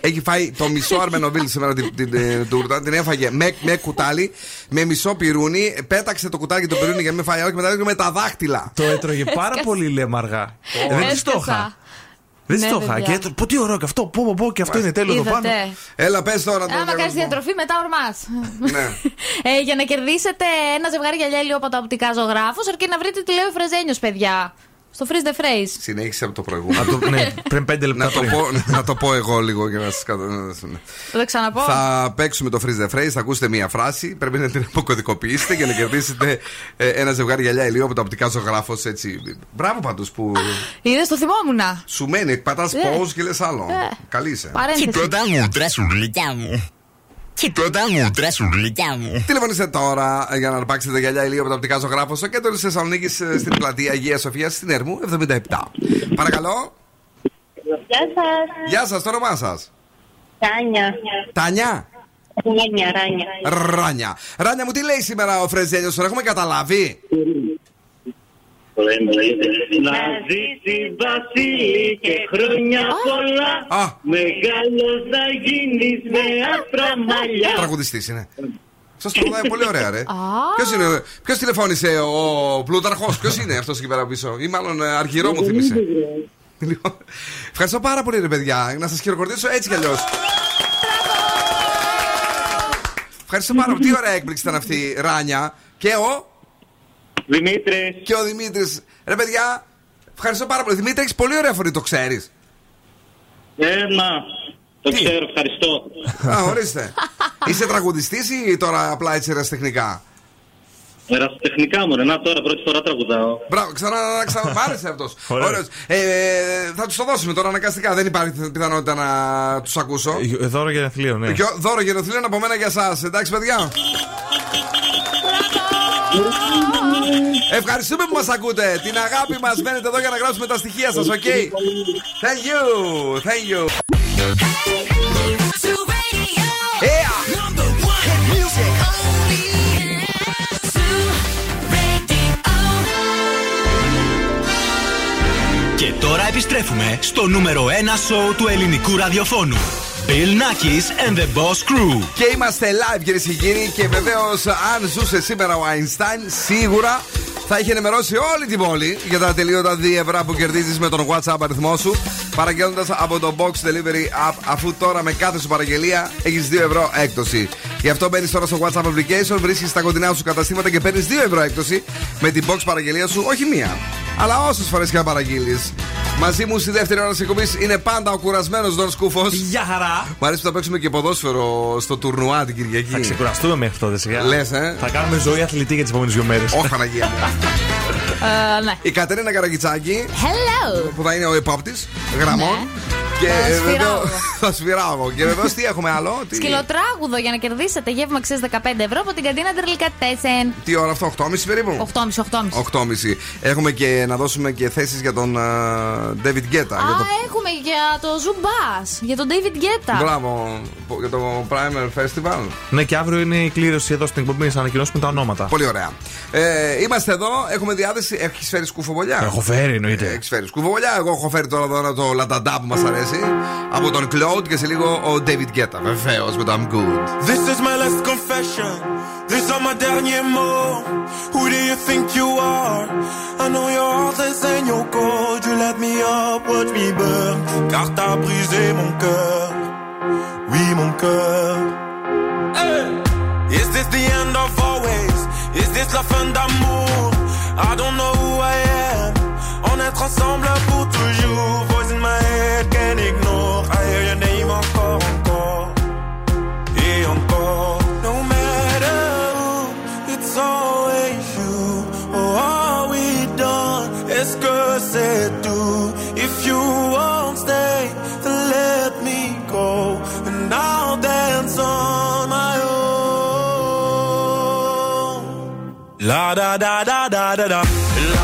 Έχει φάει το μισό αρμενοβίλ σήμερα την, την, την τούρτα. Την έφαγε με, με κουτάλι, με μισό πυρούνι. Πέταξε το κουτάλι και το πυρούνι για να μην φάει άλλο και μετά έκανε με τα δάχτυλα. Το έτρωγε πάρα Έσκασε. πολύ λεμαργά. Ε, Δεν της το είχα. Δεν της Ναι, το είχα. παιδιά. Και έτρωγε. Πω τι ωραίο και αυτό. Πω, πω, πω και αυτό είναι τέλειο εδώ πάνω. Είδατε. Έλα, πες τώρα τον Άμα κάνεις διαγωνισμό. διατροφή, μετά ορμάς. Ναι. ε, για να κερδίσετε ένα ζευγάρι γυαλιά ηλίου από τα οπτικά ζωγράφο, αρκεί να βρείτε τι λέει ο Φρεζένιος, παιδιά. Στο freeze the phrase. Συνέχισε από το προηγούμενο. Από το- ναι, πριν πέντε λεπτά να, το πριν. πω, να το πω εγώ λίγο για να σας καταλάβω. Θα το ξαναπώ. Θα παίξουμε το freeze the phrase, θα ακούσετε μία φράση. Πρέπει να την αποκωδικοποιήσετε για να κερδίσετε ε, ένα ζευγάρι γυαλιά ηλίου από το οπτικά ζωγράφος. Έτσι. Μπράβο πάντως που Είδε, το θυμόμουν. σου μένει, πατάς Ε. pause και λες άλλο. Ε. Καλή είσαι. Παρένθεση. μου, τρασουλικιά μου. Τίποτα μου, τρασουλικιά μου. Τηλεφωνήστε τώρα για να αρπάξετε γυαλιά ηλίου από το οπτικά ζωγράφο στο κέντρο της Θεσσαλονίκης στην πλατεία Αγίας Σοφίας στην Ερμού 77. Παρακαλώ. Γεια σας. Γεια σας, το όνομά σας; Τάνια. Τανιά. Ράνια, Ράνια. Ράνια. Ράνια μου, τι λέει σήμερα ο Φρεζέλιο, τον έχουμε καταλάβει; Να ζήσει Βασίλη και χρόνια πολλά Α. Μεγάλος να γίνεις με άσπρα μαλλιά Τραγουδιστής είναι. Σας τραγουδάει πολύ ωραία, ρε. Ποιος είναι, ποιος τηλεφώνησε, ο Πλούταρχος, ποιος είναι αυτός εκεί πέρα πίσω, ή μάλλον ε, αρχηρό μου θύμισε. Λοιπόν, Ευχαριστώ πάρα πολύ, ρε παιδιά. Να σας χειροκροτήσω έτσι κι αλλιώς. Ευχαριστώ πάρα πολύ. Τι ωραία έκπληξη ήταν αυτή, Ράνια. Και ο. Δημήτρης. Και ο Δημήτρης. Ρε παιδιά, ευχαριστώ πάρα πολύ. Δημήτρη, έχεις πολύ ωραία φωνή, το ξέρεις. Ε, να, το ξέρω, ευχαριστώ Α, ορίστε. Είσαι τραγουδιστής ή τώρα απλά έτσι ερασιτεχνικά; Ερασιτεχνικά μου ρε, να τώρα πρώτη φορά τραγουδάω Μπράβο, ξανά να ξανά. Μ' άρεσε αυτός. Ωραίος. Ε, θα τους το δώσουμε τώρα αναγκαστικά. Δεν υπάρχει πιθανότητα να τους ακούσω. Ε, Δώρο για νεθλίο, ναι. Και ο- δώρο γενοθλίων από μένα για εσάς. Εντάξει, παιδιά. Ευχαριστούμε που μας ακούτε. Την αγάπη μας μένετε εδώ για να γράψουμε τα στοιχεία σας, ok? Thank you, thank you. Yeah. Και τώρα επιστρέφουμε στο νούμερο 1 σοου του ελληνικού ραδιοφώνου. Bill Nackis and the Boss Crew. Και είμαστε live κυρίες και κύριοι και βεβαίως αν ζούσε σήμερα ο Einstein σίγουρα θα είχε ενημερώσει όλη την πόλη για τα τελείωτα 2 ευρώ που κερδίζεις με τον WhatsApp αριθμό σου παραγγέλνοντα από το Box Delivery App αφού τώρα με κάθε σου παραγγελία έχεις 2 ευρώ έκπτωση. Γι' αυτό μπαίνεις τώρα στο WhatsApp application, βρίσκεις τα κοντινά σου καταστήματα και παίρνεις 2 ευρώ έκπτωση με την Box παραγγελία σου, όχι μία. Αλλά όσες φορές και αν παραγγείλεις. Μαζί μου στη δεύτερη ώρα της εκπομπής είναι πάντα ο κουρασμένος Δον Σκούφος. Γεια χαρά! Μ' αρέσει που θα παίξουμε και ποδόσφαιρο στο τουρνουά την Κυριακή. Θα ξεκουραστούμε μέχρι τότε σιγά. Λες, ε; Θα κάνουμε ζωή αθλητή για τις επόμενες δύο μέρες. Όχι, Παναγία μου. Ε, ναι. Η Κατερίνα Καραγκιτσάκη Hello. που θα είναι ο υπόπτη γραμμών. Και Θα ε, σφυράω βεβαίω- εγώ. θα σφυράω εγώ. Και βεβαίω τι έχουμε άλλο; Τι, Σκυλοτράγουδο για να κερδίσετε γεύμα αξία 15 ευρώ από την καντίνα Τερλικατέσεν. τι ώρα αυτό, 8.30 περίπου; 8,5, 8,5. 8.30. Έχουμε και να δώσουμε και θέσεις για τον α, David Guetta. Α, για το... έχουμε για το Ζουμπά, για τον David Guetta. Μπράβο, για το Primer Festival. Ναι, και αύριο είναι η κλήρωση εδώ στην εκπομπή να ανακοινώσουμε τα ονόματα. Πολύ ωραία. Ε, είμαστε εδώ, έχουμε διάθεση. Έχεις φέρει σκουφοβολιά. Έχω φέρει, εννοείται. Έχεις φέρει σκουφοβολιά. Εγώ έχω φέρει τώρα εδώ ένα το λαταντά που μας αρέσει. Από τον Claude και σε λίγο ο David Guetta. Βεβαίω με το I'm good. This is my last confession. These are my derniers mots. Who do you think you are? I know your heart is in your cold. You let me up, watch me burn. Car t'as brisé mon cœur. Oui, mon cœur. Hey! Is this the end of always? Is this la fin d'amour? I don't know who I am. On est ensemble pour toujours. Da da da da da da.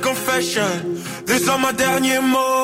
confession. Désormais, ma dernier mot.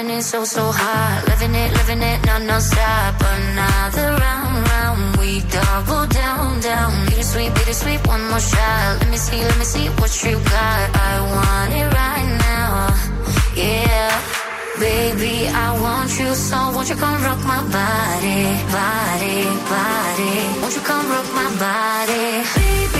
Coming in, so, so hot. Living it, living it, non, non-stop. Another round, round. We double down, down. Bittersweet, bittersweet, one more shot. Let me see, let me see what you got. I want it right now. Yeah. Baby, I want you so won't you come rock my body, body, body. Won't you come rock my body? Baby,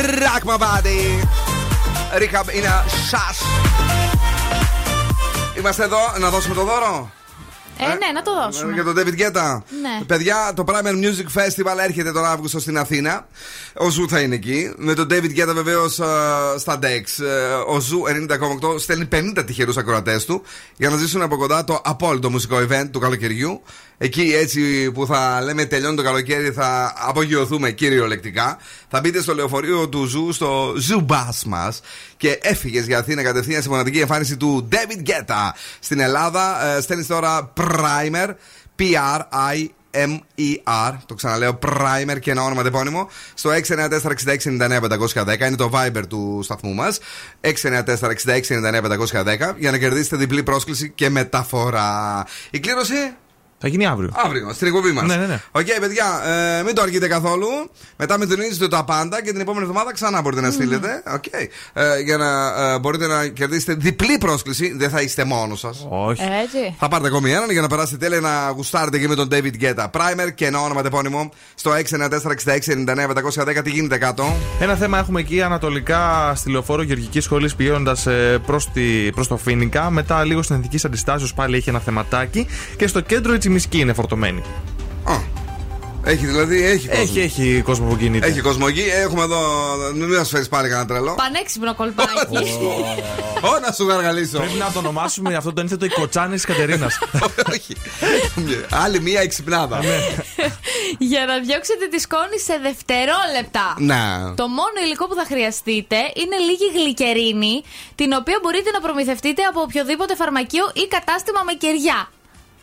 Rock my body. Ρίχα είναι σας. Είμαστε εδώ να δώσουμε το δώρο. Ε, ναι, να το δώσουμε. Για τον David Guetta. Ναι. Παιδιά, το Primer Music Festival έρχεται τον Αύγουστο στην Αθήνα. Ο Zoo θα είναι εκεί. Με τον David Guetta βεβαίως στα Dex. Ε, ο Zoo 90,8 στέλνει 50 τυχερούς ακροατές του για να ζήσουν από κοντά το απόλυτο μουσικό event του καλοκαιριού. Εκεί έτσι που θα λέμε τελειώνει το καλοκαίρι θα απογειωθούμε κυριολεκτικά. Θα μπείτε στο λεωφορείο του Zoo, στο Zoo Bus μας και έφυγες για Αθήνα κατευθείαν στη μοναδική εμφάνιση του David Guetta στην Ελλάδα. Ε, Στέλνεις τώρα Primer, P-R-I. M-E-R, το ξαναλέω, Primer και ένα ονοματεπώνυμο, στο 694-6699-510 είναι το Viber του σταθμού μας. 694-6699-510 για να κερδίσετε διπλή πρόσκληση και μεταφορά. Η κλήρωση Θα γίνει αύριο. Αύριο, στην εκπομπή μας. Ναι, ναι, ναι. Οκ, παιδιά, ε, μην το αργείτε καθόλου. Μετά με την τα πάντα και την επόμενη εβδομάδα ξανά μπορείτε να στείλετε. Οκ. Ε, για να ε, μπορείτε να κερδίσετε διπλή πρόσκληση. Δεν θα είστε μόνος σας. Όχι. Έτσι. Θα πάρετε ακόμη έναν για να περάσετε τέλεια να γουστάρετε και με τον David Guetta. Primer και ένα ονοματεπώνυμο στο 694-6699-510. Τι γίνεται κάτω; Ένα θέμα έχουμε εκεί ανατολικά στη λεωφόρο Γεωργικής Σχολής πηγαίνοντας προς προς το Φίνικα. Μετά λίγο στην Εθνική Αντιστάσεως πάλι έχει ένα θεματάκι. Και στο κέντρο η Τσιμισκή είναι φορτωμένη. Έχει δηλαδή, έχει κόσμο. Έχει, έχει κόσμο που κινείται. Έχει κόσμο εκεί. Έχουμε εδώ. Μην μας φέρεις πάλι κανένα τρελό. Πανέξυπνο κολπάκι. Ω, να σου γαργαλίσω. Πρέπει να το ονομάσουμε αυτό το ένθετο η κοτσάνη της Κατερίνας. Όχι. Άλλη μία εξυπνάδα. Για να διώξετε τη σκόνη σε δευτερόλεπτα. Να. Το μόνο υλικό που θα χρειαστείτε είναι λίγη γλυκερίνη, την οποία μπορείτε να προμηθευτείτε από οποιοδήποτε φαρμακείο ή κατάστημα με κεριά.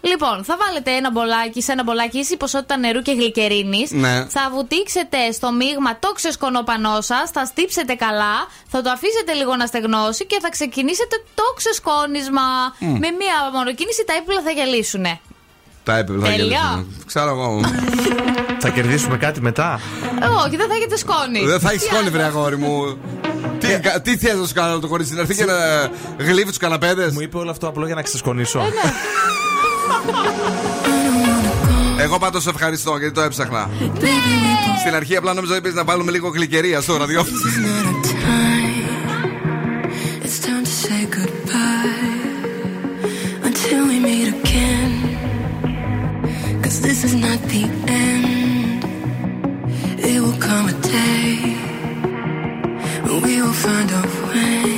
Λοιπόν, θα βάλετε ένα μπολάκι σε ένα μπολάκι ίση ποσότητα νερού και γλυκερίνης. Ναι. Θα βουτήξετε στο μείγμα το ξεσκονόπανό σας, θα στύψετε καλά, θα το αφήσετε λίγο να στεγνώσει και θα ξεκινήσετε το ξεσκόνισμα. Μμ. Με μία μονοκίνηση τα έπιπλα θα γυαλίσουν. Τα έπρεπε θα Τέλεια. γυρίσουν. Ξέρω εγώ. Θα κερδίσουμε κάτι μετά; Ε, Όχι, δεν θα έχετε σκόνη. Δεν θα έχεις Τι σκόνη, άλλο; βρε αγόρι μου. Τι, κα- τι θες να σου κάνω το κορίτσι, να έρθει και να γλύφει τους καναπέδες; Μου είπε όλο αυτό απλό για να ξεσκονίσω. Εγώ πάτω ευχαριστώ γιατί το έψαχνα. Στην αρχή απλά νομίζω ότι να βάλουμε λίγο κλικερία στο ραδιόφωνο. This is not the end. Day.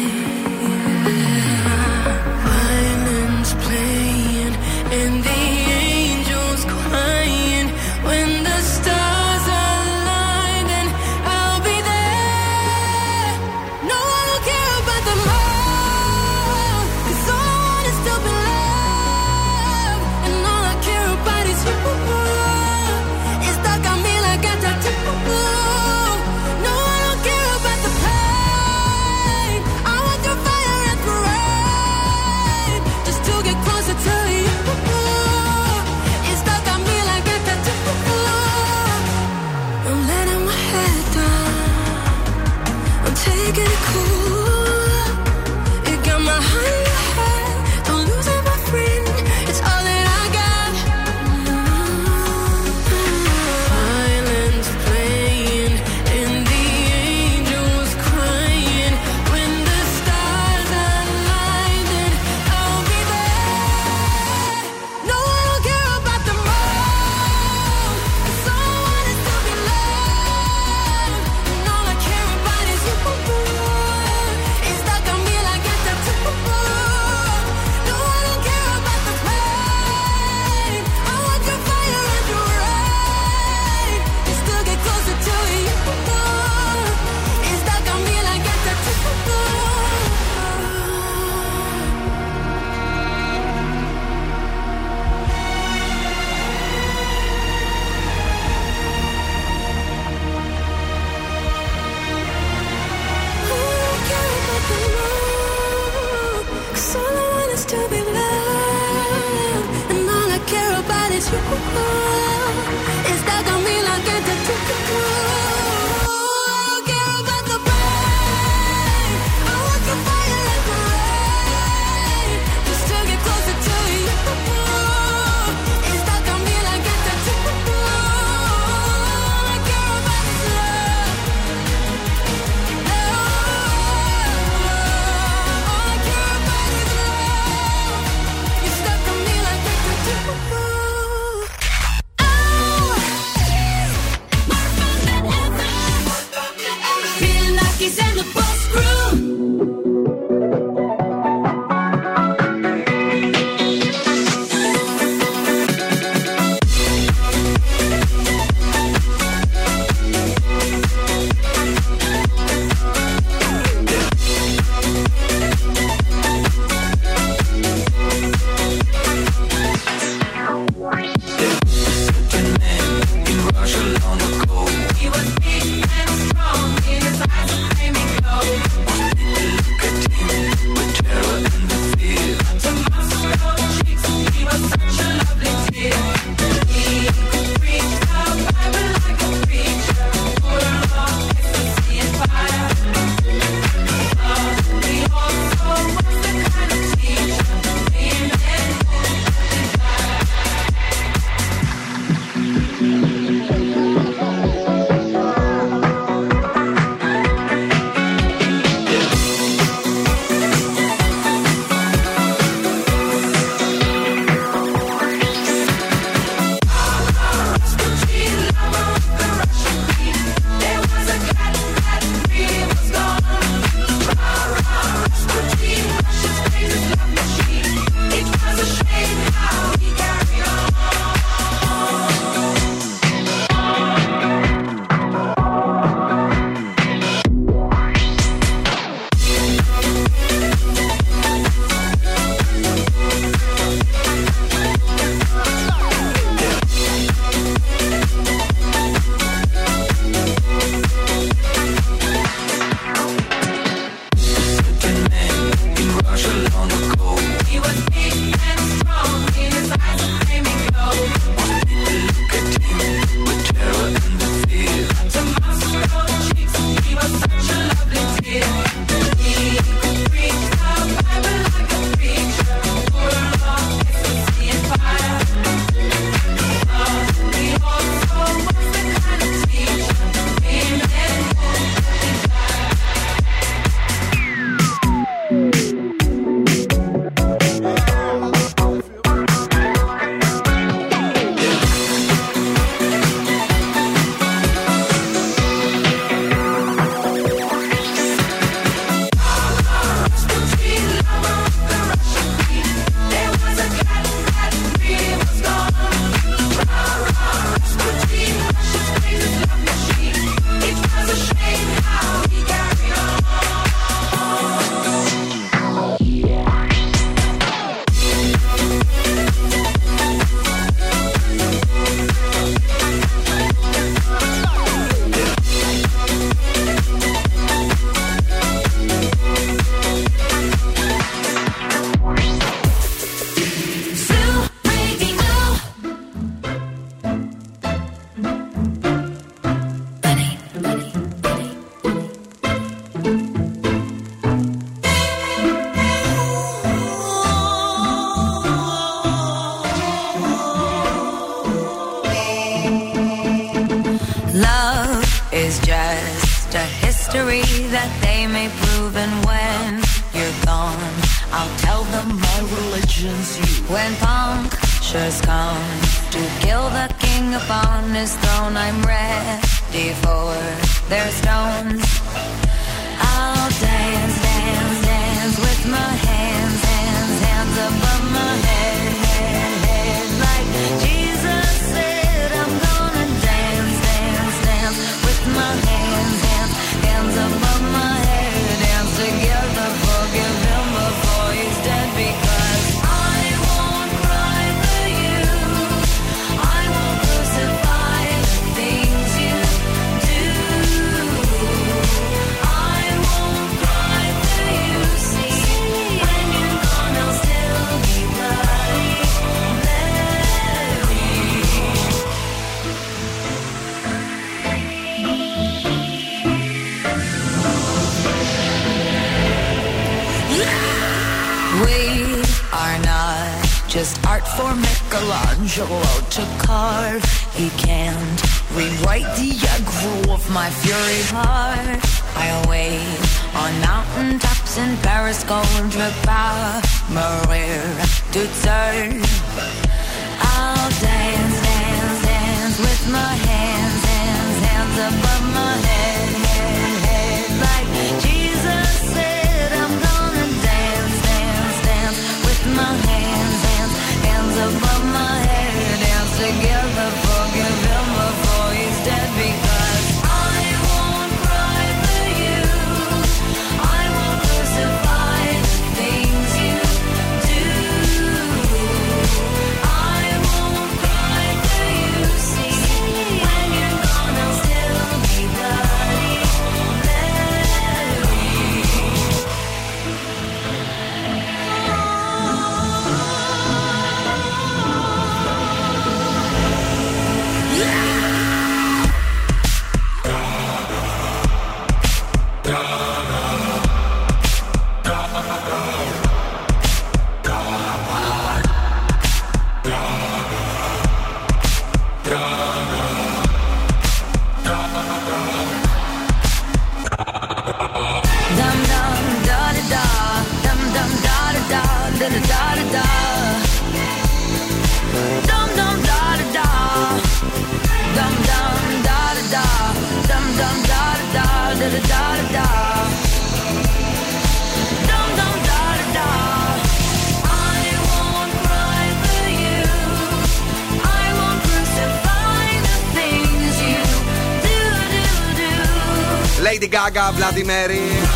Mary.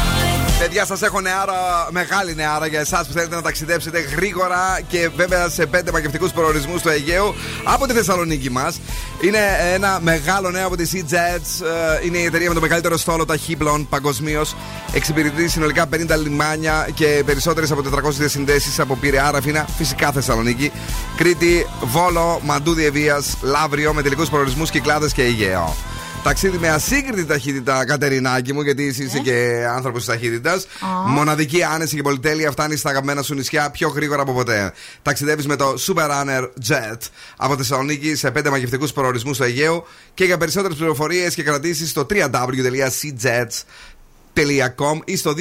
Παιδιά, σας έχω νεάρα, μεγάλη νεάρα για εσάς που θέλετε να ταξιδέψετε γρήγορα και βέβαια σε πέντε μαγευτικού προορισμούς του Αιγαίου από τη Θεσσαλονίκη μας. Είναι ένα μεγάλο νέο από τη Sea-Jets. Ε, Είναι η εταιρεία με το μεγαλύτερο στόλο ταχύπλων παγκοσμίως. Εξυπηρετεί συνολικά 50 λιμάνια και περισσότερες από 400 διασυνδέσεις από Πειραιά, Ραφίνα, φυσικά Θεσσαλονίκη, Κρήτη, Βόλο, Μαντού Διεβία, Λαύριο με τελικούς προορισμούς Κυκλάδες και Αιγαίο. Ταξίδι με ασύγκριτη ταχύτητα, Κατερινάκη μου, γιατί εσύ είσαι και άνθρωπος της ταχύτητας. Μοναδική άνεση και πολυτέλεια φτάνεις στα αγαπημένα σου νησιά πιο γρήγορα από ποτέ. Ταξιδεύεις με το Super Runner Jet από Θεσσαλονίκη σε πέντε μαγευτικούς προορισμούς στο Αιγαίο και για περισσότερες πληροφορίες και κρατήσεις στο www.cjets ή στο 210-710-710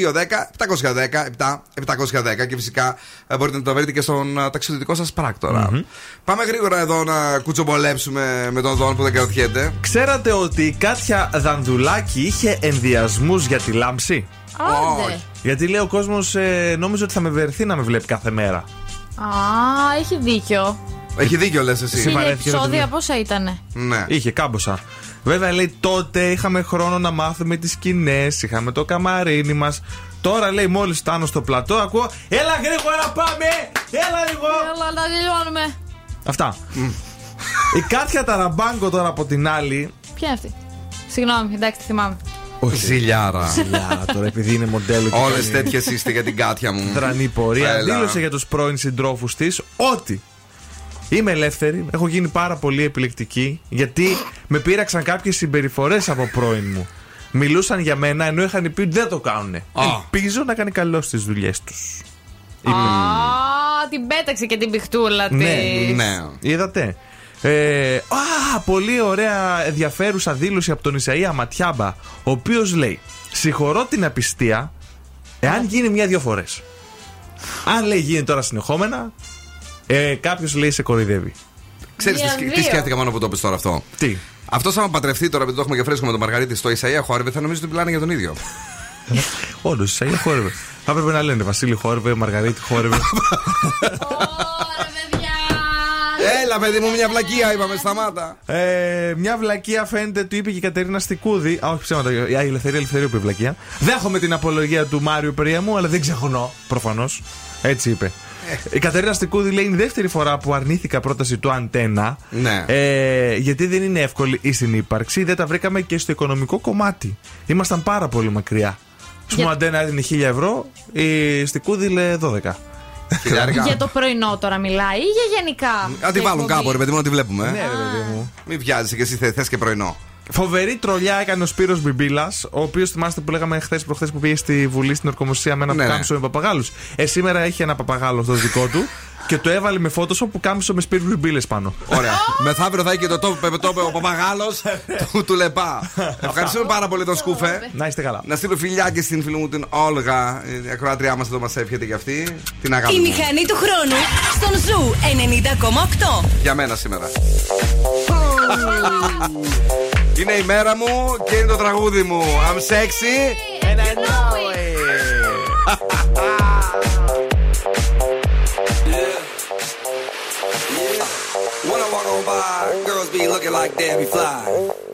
και φυσικά ε, μπορείτε να το βρείτε και στον ε, ταξιδιωτικό σας πράκτορα. Πάμε γρήγορα εδώ να κουτσομπολέψουμε με τον Δόν που δεν κρατιέται. Ξέρατε ότι η Κάτια Δανδουλάκη είχε ενδιασμούς για τη λάμψη; Άντε. Γιατί λέει ο κόσμος, ε, νόμιζε ότι θα με βερθεί να με βλέπει κάθε μέρα. Α, έχει δίκιο. Έχει δίκιο, λες εσύ. Εσύ Χίλια βαρέθηκες να τη επεισόδια βλέπεις. πόσα ήτανε; Ναι. Είχε κάμποσα. Βέβαια λέει τότε είχαμε χρόνο να μάθουμε τις σκηνές, είχαμε το καμαρίνι μας. Τώρα λέει μόλις φτάνω στο πλατό, ακούω Έλα γρήγορα πάμε! Έλα λίγο! Έλα να τελειώνουμε. Αυτά. Η Κάτια Ταραμπάνκο τώρα από την άλλη. Ποια είναι αυτή; Συγγνώμη, εντάξει, τη θυμάμαι. Όχι. Ζηλιάρα. Ζηλιάρα τώρα επειδή είναι μοντέλο και Όλες κάνει τέτοιες είστε για την κάτια μου. Δρανή πορεία. Έλα. Δήλωσε για τους πρώην συντρόφους της ότι είμαι ελεύθερη, έχω γίνει πάρα πολύ επιλεκτική γιατί με πείραξαν κάποιες συμπεριφορές από πρώην μου. Μιλούσαν για μένα ενώ είχαν πει ότι δεν το κάνουν. Ελπίζω να κάνει καλό στις δουλειές τους. Α, την πέταξε και την πιχτούλα της. Ναι, Είδατε. Ε, α, πολύ ωραία ενδιαφέρουσα δήλωση από τον Ισαΐα Ματιάμπα, ο οποίος λέει: Συγχωρώ την απιστία εάν γίνει μια-δυο φορές. Αν λέει γίνει τώρα συνεχόμενα, ε, κάποιος λέει σε κοροϊδεύει. Ξέρεις τι, Μία, τι δύο. σκέφτηκα μόνο που το είπε τώρα αυτό. Τι; Αυτός άμα παντρευτεί τώρα, επειδή το έχουμε και φρέσκο με τον Μαργαρίτη στο Ισαία Χόρεβε, θα νομίζω ότι μιλάνε για τον ίδιο. Όντως, Ισαΐα χόρευε. Θα έπρεπε να λένε Βασίλη χόρευε, Μαργαρίτη χόρευε. Έλα, παιδί μου, μια βλακεία είπαμε, σταμάτα. Ε, μια βλακεία φαίνεται, του είπε και η Κατερίνα Στικούδη. Α, όχι ψέματα, η Ελευθερία Ελευθερίου είπε βλακεία. Δέχομαι την απολογία του Μάριου Πρίαμου, αλλά δεν ξεχνώ, προφανώς. Έτσι είπε. Η Κατερίνα Στικούδη λέει είναι η δεύτερη φορά που αρνήθηκα πρόταση του Αντένα. Ναι. Ε, γιατί δεν είναι εύκολη η συνύπαρξη. Δεν τα βρήκαμε και στο οικονομικό κομμάτι. Ήμασταν πάρα πολύ μακριά. Α πούμε, Για- ο Αντένα έδινε 1000 ευρώ, η Στικούδη λέει 12. Για το πρωινό τώρα μιλάει ή για γενικά. Αν τη βάλουν εκπομπή; κάπου, ρε παιδί μου, να τη βλέπουμε. Ναι, ρε παιδί μου. Μην βιάζεσαι και εσύ θες και πρωινό. Φοβερή τρολιά έκανε ο Σπύρος Μπιμπίλας, ο οποίος θυμάστε που λέγαμε χθες προχθές που πήγε στη Βουλή στην Ορκομοσία με ένα Ναι, ναι. πουκάμισο με παπαγάλους. Ε, σήμερα έχει ένα παπαγάλο στο δικό του και το έβαλε με φώτοσο που κάμισο με Σπύρου Μπιμπίλε πάνω. Ωραία. Μεθαύριο θα έχει και το τόπο το είπε ο παπαγάλο του, του Λεπά. Ευχαριστούμε πάρα πολύ τον Σκούφε. Να είστε καλά. Να στείλω φιλιά και στην φίλη μου την Όλγα, η ακροάτριά μας εδώ μας εύχεται για αυτή. Την αγάπη Η μου. μηχανή του χρόνου στον Zoo 90,8. Για μένα σήμερα. Είναι η μέρα μου και είναι το τραγούδι μου. I'm sexy. And I know When I walk on by, girls be looking like Debbie Fly.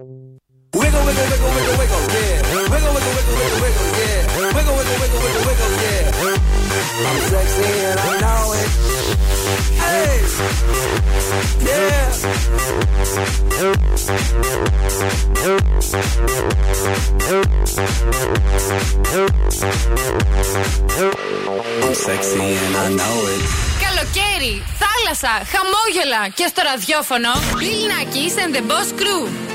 I'm sexy and I know it. Hey, yeah. I'm sexy and I know it. Καλοκαίρι, θάλασσα, χαμόγελα και στο ραδιόφωνο Bill Nackis and the Boss Crew.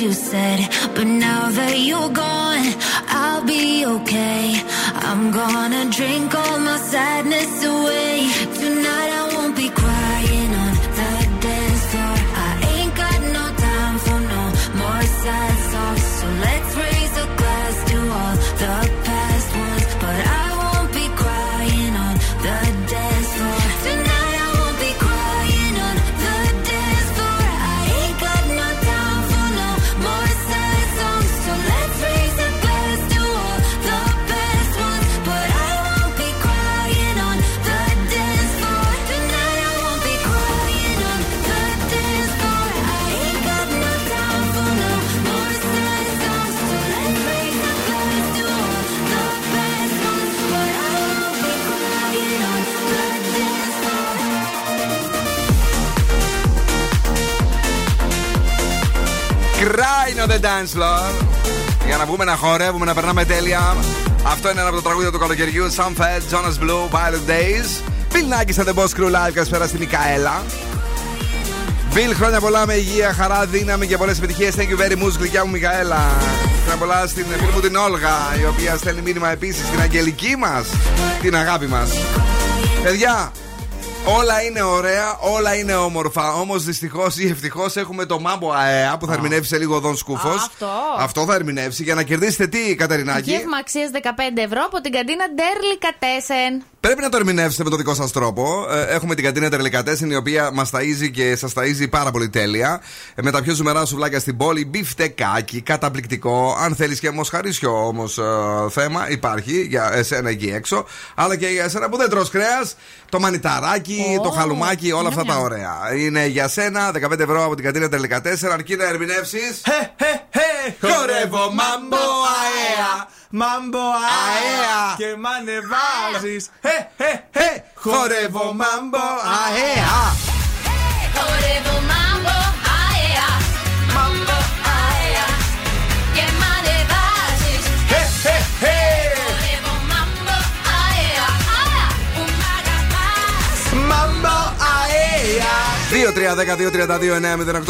you say dance floor. Για να βγούμε να χορεύουμε, να περνάμε τέλεια. Αυτό είναι ένα από τα τραγούδια του καλοκαιριού. Sam Fed, Jonas Blue, Violet Days. Bill Nackis and the Boss Crew Live. Καλησπέρα στη Μικαέλα. Bill, χρόνια πολλά με υγεία, χαρά, δύναμη και πολλές επιτυχίες. Thank you very much, γλυκιά μου Μικαέλα. Χρόνια πολλά στην φίλη μου την Όλγα, η οποία στέλνει μήνυμα επίσης στην Αγγελική μας, την αγάπη μας. Παιδιά, Όλα είναι ωραία, όλα είναι όμορφα. Όμως δυστυχώς ή ευτυχώς έχουμε το Μάμπο ΑΕΑ που θα ερμηνεύσει σε λίγο ο Δον Σκούφος. Α, αυτό. Αυτό θα ερμηνεύσει για να κερδίσετε τι, Κατερινάκη; Γεύμα αξία 15 ευρώ από την καντίνα Ντερλικατέσεν. Πρέπει να το ερμηνεύσετε με το δικό σας τρόπο. Ε, Έχουμε την καντίνα Ντερλικατέσεν η οποία μας ταΐζει και σας ταΐζει πάρα πολύ τέλεια. Ε, Με τα πιο ζουμερά σουβλάκια στην πόλη. Μπιφτεκάκι, καταπληκτικό. Αν θέλεις και μοσχαρίσιο όμως θέμα, υπάρχει για εσένα εκεί έξω. Αλλά και για εσένα που δεν τρως κρέας. Το μανιταράκι, Ω, το χαλουμάκι, όλα αυτά νιάμ, τα νιάμ. ωραία. Είναι για σένα 15 ευρώ από την καντίνα Ντερλικατέσεν. Αρκεί να ερμηνεύσεις. Χορεύω μάμπο αέα. Μάμπο αέα. Και μ' ανεβάζεις Χορεύω μάμπο αέα. Χορεύω μάμπο αέα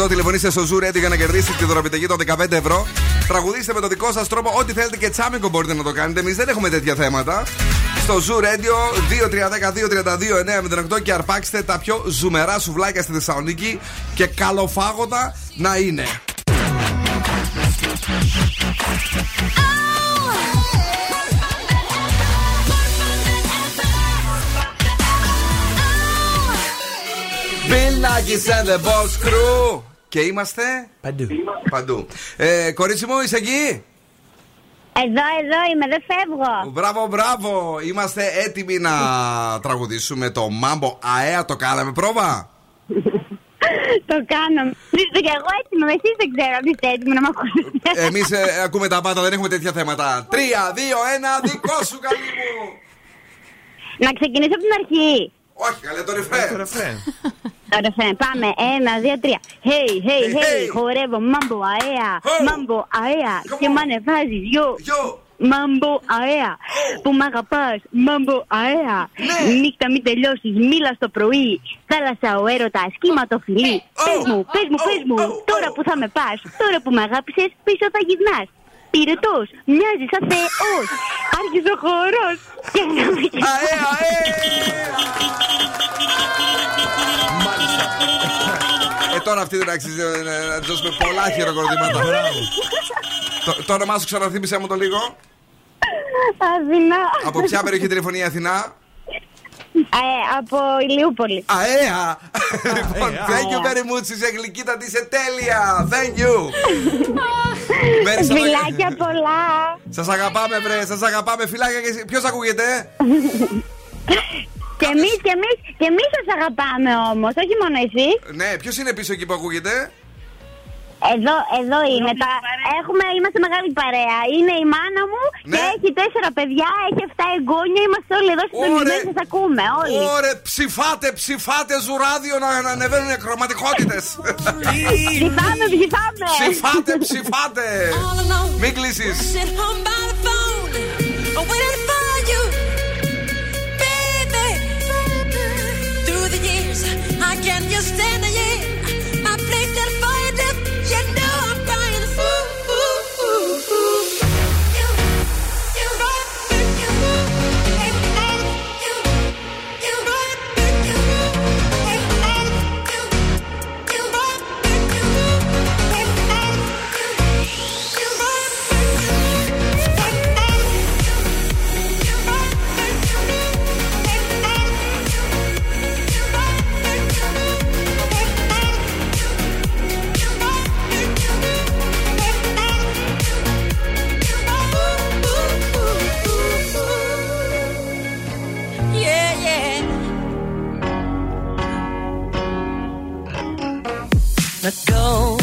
2-3-10-2-32-9-08. Τηλεφωνήστε στο Zoo Ready για να κερδίσετε τη δωροπιταγή των 15 ευρώ. Τραγουδίστε με το δικό σας τρόπο ό,τι θέλετε και τσάμικο μπορείτε να το κάνετε. Εμείς δεν έχουμε τέτοια θέματα. Στο Zoo Radio 2-3-10-2-32-9-08 και αρπάξτε τα πιο ζουμερά σουβλάκια στη Θεσσαλονίκη και καλοφάγοντα να είναι. Bill Nackis and the Boss Crew. Και είμαστε; Παντού. παντού. Ε, κορίτσι μου, είσαι εκεί; Εδώ, εδώ είμαι, δεν φεύγω. Μπράβο, μπράβο. Είμαστε έτοιμοι να τραγουδήσουμε το Mambo ΑΕΑ. Το κάναμε πρόβα; Το κάνω. Και εγώ έτσι είμαι, εσείς δεν ξέρω αν είστε έτοιμοι να με ακούσετε. Εμείς ακούμε τα πάντα, δεν έχουμε τέτοια θέματα. Τρία, δύο, ένα, δικό σου καλή μου. Να ξεκινήσω από την αρχή. Όχι, καλέ το ρεφρέ. Το ρεφρέν, πάμε. Ένα, δύο, τρία. Hey, hey, Hey, hey, hey. χορεύω μάμπο αέα. Oh. Μάμπο αέα. Και μ' ανεβάζεις, yo. Μάμπο αέα. Που μ' αγαπάς, μάμπο αέα. Νύχτα μην τελειώσεις, μίλα στο πρωί. Θάλασσα ο έρωτας, κύμα το φιλί. Πες μου, πες μου, πες μου, τώρα που θα με πας. Τώρα που με αγάπησες, πίσω θα γυρνάς. Πυρετός, μοιάζεις σαν θεός. Άρχισε ο χορός. Και να με τώρα αυτή δεν αξίζει ε, να τη δώσουμε πολλά χειροκροτήματα. Το, το όνομά σου ξαναθύμισε μου το λίγο. Αθηνά. Από ποια περιοχή τηλεφωνεί η Αθηνά; Ε, από Ηλιούπολη. Αέα! Λοιπόν, thank you very much. Είσαι γλυκύτατη, είσαι τέλεια. Thank you. Μέρη στα Φιλάκια πολλά. Σας αγαπάμε, βρε. Σας αγαπάμε. Φιλάκια και εσύ. Ποιος ακούγεται, Και εμείς, και εμείς, και εμείς σας αγαπάμε όμως, όχι μόνο εσύ. Ναι, ποιος είναι πίσω εκεί που ακούγεται; Εδώ, εδώ είναι. Τα... Έχουμε, είμαστε μεγάλη παρέα. Είναι η μάνα μου Ναι. και έχει τέσσερα παιδιά, έχει 7 εγγόνια. Είμαστε όλοι εδώ στην Ωρε. σας ακούμε. Όλοι. Ωραία, ψηφάτε, ψηφάτε ζουράδιο να, να ανεβαίνουν χρωματικότητε. Ψηφάμε, ψηφάμε. ψηφάτε, ψηφάτε. Μην κλείσεις. Can you stand a year? I played. let go.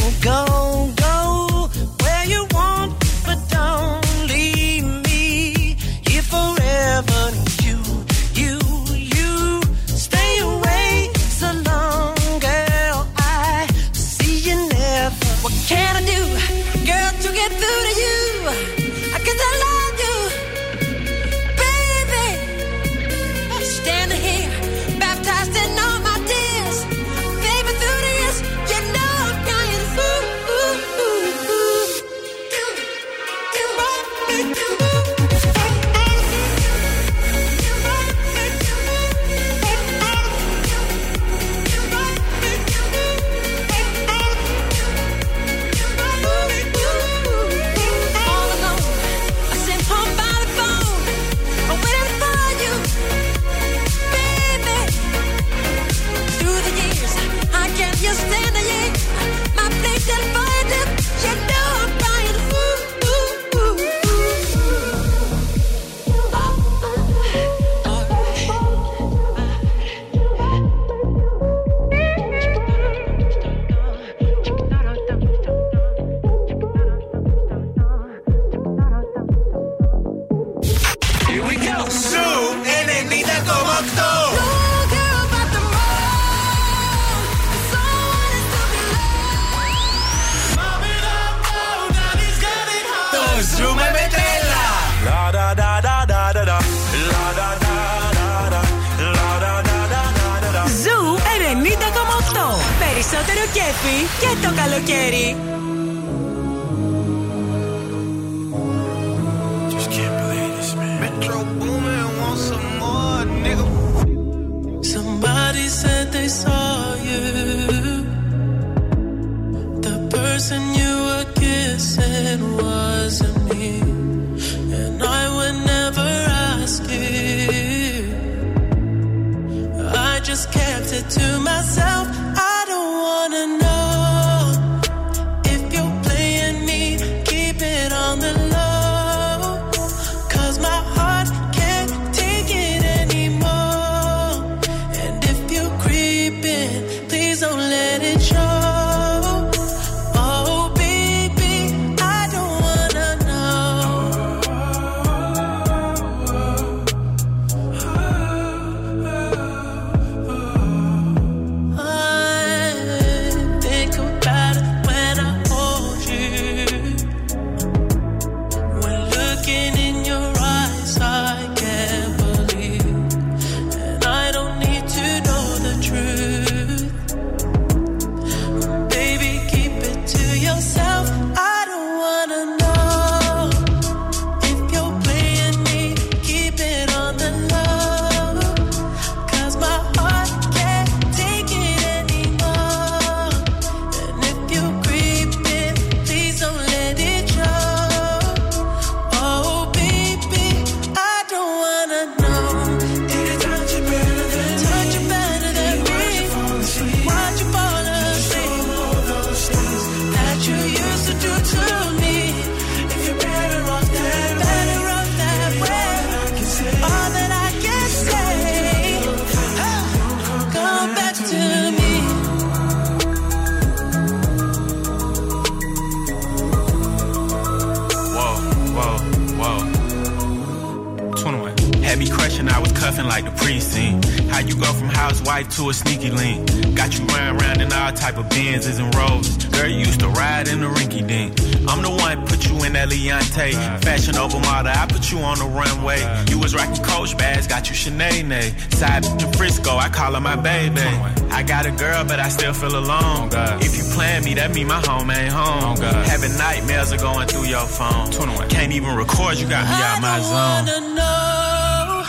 through your phone. Can't even record, you got me out my zone. wanna know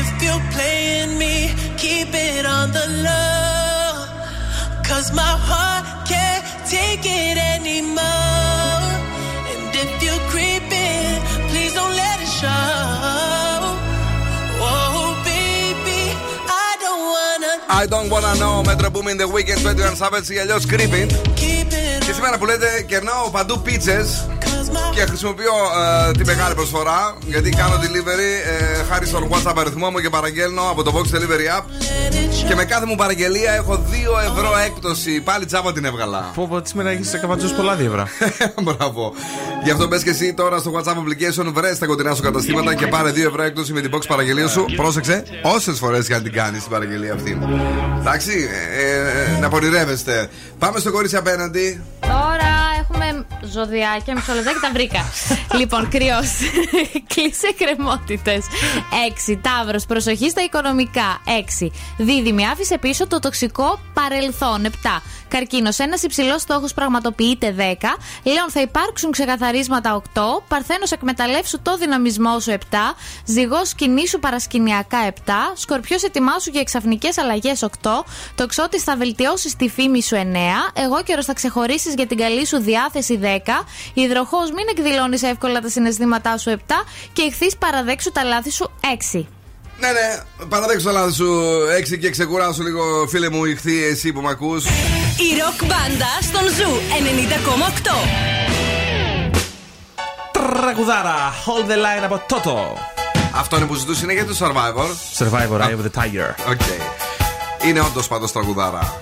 if you're playing me. Keep it on the low. Cause my heart can't take it anymore. And if you're creeping, please don't let it show. Oh, baby, I don't wanna I don't wanna know. Metro Boom in the weekend 21 Savage ή αλλιώ Creeping. Και σήμερα που λέτε κερνάω παντού πίτσε Και χρησιμοποιώ ε, τη μεγάλη προσφορά γιατί κάνω delivery ε, χάρη στον WhatsApp αριθμό μου και παραγγέλνω από το Box Delivery App. Και με κάθε μου παραγγελία έχω 2 ευρώ έκπτωση. Πάλι τσάπα την έβγαλα. Πω πω, σήμερα έχεις καβατζού πολλά διεύρα. Μπράβο. Γι' αυτό μπε και εσύ τώρα στο WhatsApp application, βρε τα κοντινά σου καταστήματα και πάρε 2 ευρώ έκπτωση με την box παραγγελία σου. Πρόσεξε, όσες φορές και αν την κάνεις την παραγγελία αυτή. Εντάξει, ε, ε, να πονηρεύεστε. Πάμε στο κορίτσι απέναντι. Τώρα έχουμε ζωδιάκια. Μισό λεπτάκι τα βρήκα. λοιπόν, κρυός. Κλείσε κρεμότητε. 6. Ταύρος. Προσοχή στα οικονομικά. 6. Δίδυμη. Άφησε πίσω το τοξικό παρελθόν. 7. Καρκίνος. Ένας υψηλός στόχος πραγματοποιείται 10. Λέων θα υπάρξουν ξεκαθαρίσματα 8. Παρθένος. Εκμεταλλεύσου το δυναμισμό σου 7. Ζυγός. Κινήσου παρασκηνιακά 7. Σκορπιός. Ετοιμάσου για ξαφνικές αλλαγές 8. Τοξότης. Θα βελτιώσεις τη φήμη σου 9. Αιγόκερω θα ξεχωρίσεις για την καλή σου διάθεση 10. Υδροχόε. Μην εκδηλώνεις εύκολα τα συναισθήματά σου 7. Και Ιχθύ παραδέξου τα λάθη σου 6. Ναι, ναι, παραδέξου τα λάθη σου 6 και ξεκουράσου λίγο, φίλε μου, Ιχθύ εσύ που με ακούς. Η ροκ μπάντα στον Zoo 90,8. Τραγουδάρα, hold the line από Toto. Αυτό είναι που ζητούσε είναι για το Survivor. Survivor, Eye of the Tiger. OK. Είναι όντως πάντως τραγουδάρα.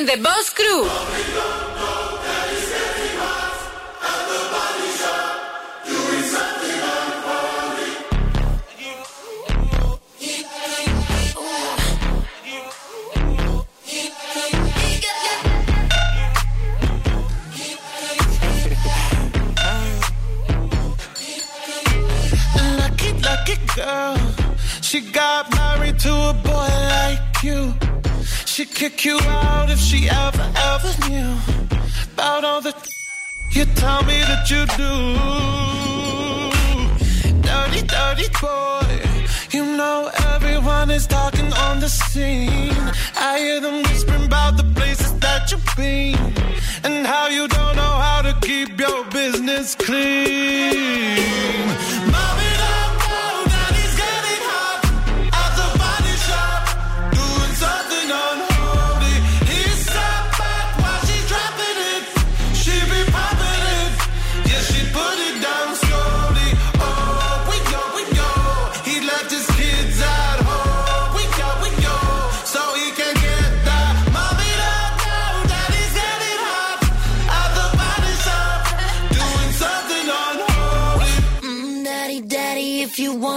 And the Boss Crew.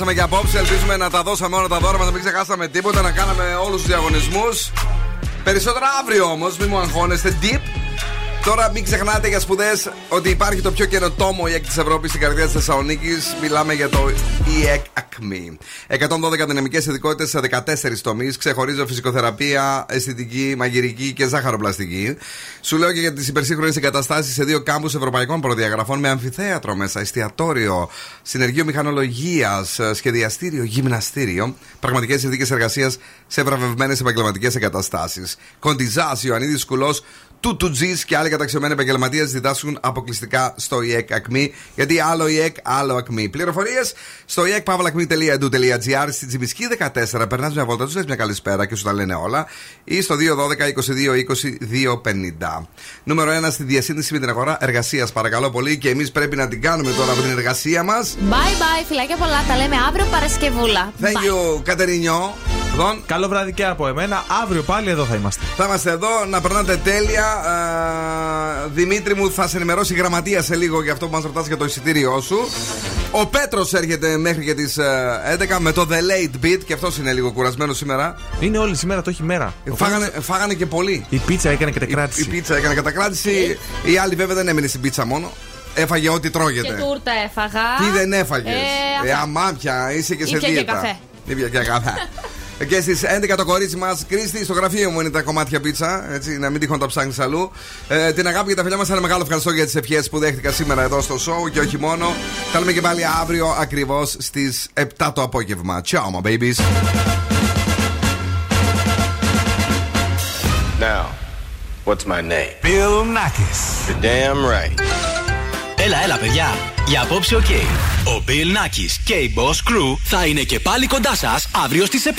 unholy. Ωραία, περάσαμε και απόψε. Ελπίζουμε να τα δώσαμε όλα τα δώρα μας, να μην ξεχάσαμε τίποτα, να κάναμε όλους τους διαγωνισμούς. Περισσότερα αύριο όμως, μην μου αγχώνεστε. Deep. Τώρα μην ξεχνάτε για σπουδές ότι υπάρχει το πιο καινοτόμο EEC της Ευρώπης στην καρδιά της Θεσσαλονίκης. Μιλάμε για το EEC Acme. 112 δυναμικές ειδικότητες σε 14 τομείς. Ξεχωρίζω φυσικοθεραπεία, αισθητική, μαγειρική και ζάχαροπλαστική. Σου λέω και για τις υπερσύγχρονες εγκαταστάσεις σε δύο κάμπους ευρωπαϊκών προδιαγραφών με αμφιθέατρο μέσα, εστιατόριο, συνεργείο μηχανολογίας, σχεδιαστήριο, γυμναστήριο. Πραγματικές συνθήκες εργασίας σε βραβευμένες επαγγελματικές εγκαταστάσεις. Κοντιζάς, Ιωαννίδης Κουλός, του του G's και άλλοι καταξιωμένοι επαγγελματίες διδάσκουν αποκλειστικά στο EEC Acme. Γιατί άλλο EEC, άλλο Acme. Πληροφορίες στο eecpavlacme.edu.gr στην Τσιμισκή 14. Περνάς μια βόλτα, τους λες μια καλησπέρα και σου τα λένε όλα. Ή στο 212-22-20-250. Νούμερο 1 στη διασύνδεση με την αγορά εργασίας. Παρακαλώ πολύ και εμείς πρέπει να την κάνουμε τώρα από την εργασία μας. Bye bye, φιλάκια πολλά. Τα λέμε αύριο Παρασκευούλα. Thank you, Κατερινιό. Δον. Καλό βράδυ και από εμένα. Αύριο πάλι εδώ θα είμαστε. Θα είμαστε εδώ να περνάτε τέλεια. Α, Δημήτρη μου, θα σε ενημερώσει η γραμματεία σε λίγο για αυτό που μας ρωτάς για το εισιτήριό σου. Ο Πέτρος έρχεται μέχρι και τις 11 με το The Late Beat και αυτός είναι λίγο κουρασμένος σήμερα. Είναι όλη σήμερα, το έχει μέρα. Φάγανε, φάγανε και πολύ. Η πίτσα έκανε κατακράτηση. Η, η πίτσα έκανε κατακράτηση. Η άλλη βέβαια δεν έμεινε στην πίτσα μόνο. Έφαγε ό,τι Και τρώγεται. τούρτα έφαγα. Τι δεν έφαγες; Ε, Ε, αυτά. αμάπια, είσαι και σε Ήπια και δίαιτα. καφέ. Ήπια και καφέ. Και στις 11 το κορίτσι μας, Κρίστη, στο γραφείο μου είναι τα κομμάτια πίτσα. Έτσι, να μην τυχόν τα ψάχνεις αλλού. Ε, την αγάπη και τα φιλιά μας, ένα μεγάλο ευχαριστώ για τις ευχές που δέχτηκα σήμερα εδώ στο show και όχι μόνο. Θα λέμε και πάλι αύριο ακριβώς στις 7 το απόγευμα. Ciao, my babies. Now, what's my name? Bill Nakis. You're damn right. Έλα, έλα, παιδιά. Για απόψε, οκ. Ο Bill Nackis και η Boss Crew θα είναι και πάλι κοντά σας αύριο στις 7.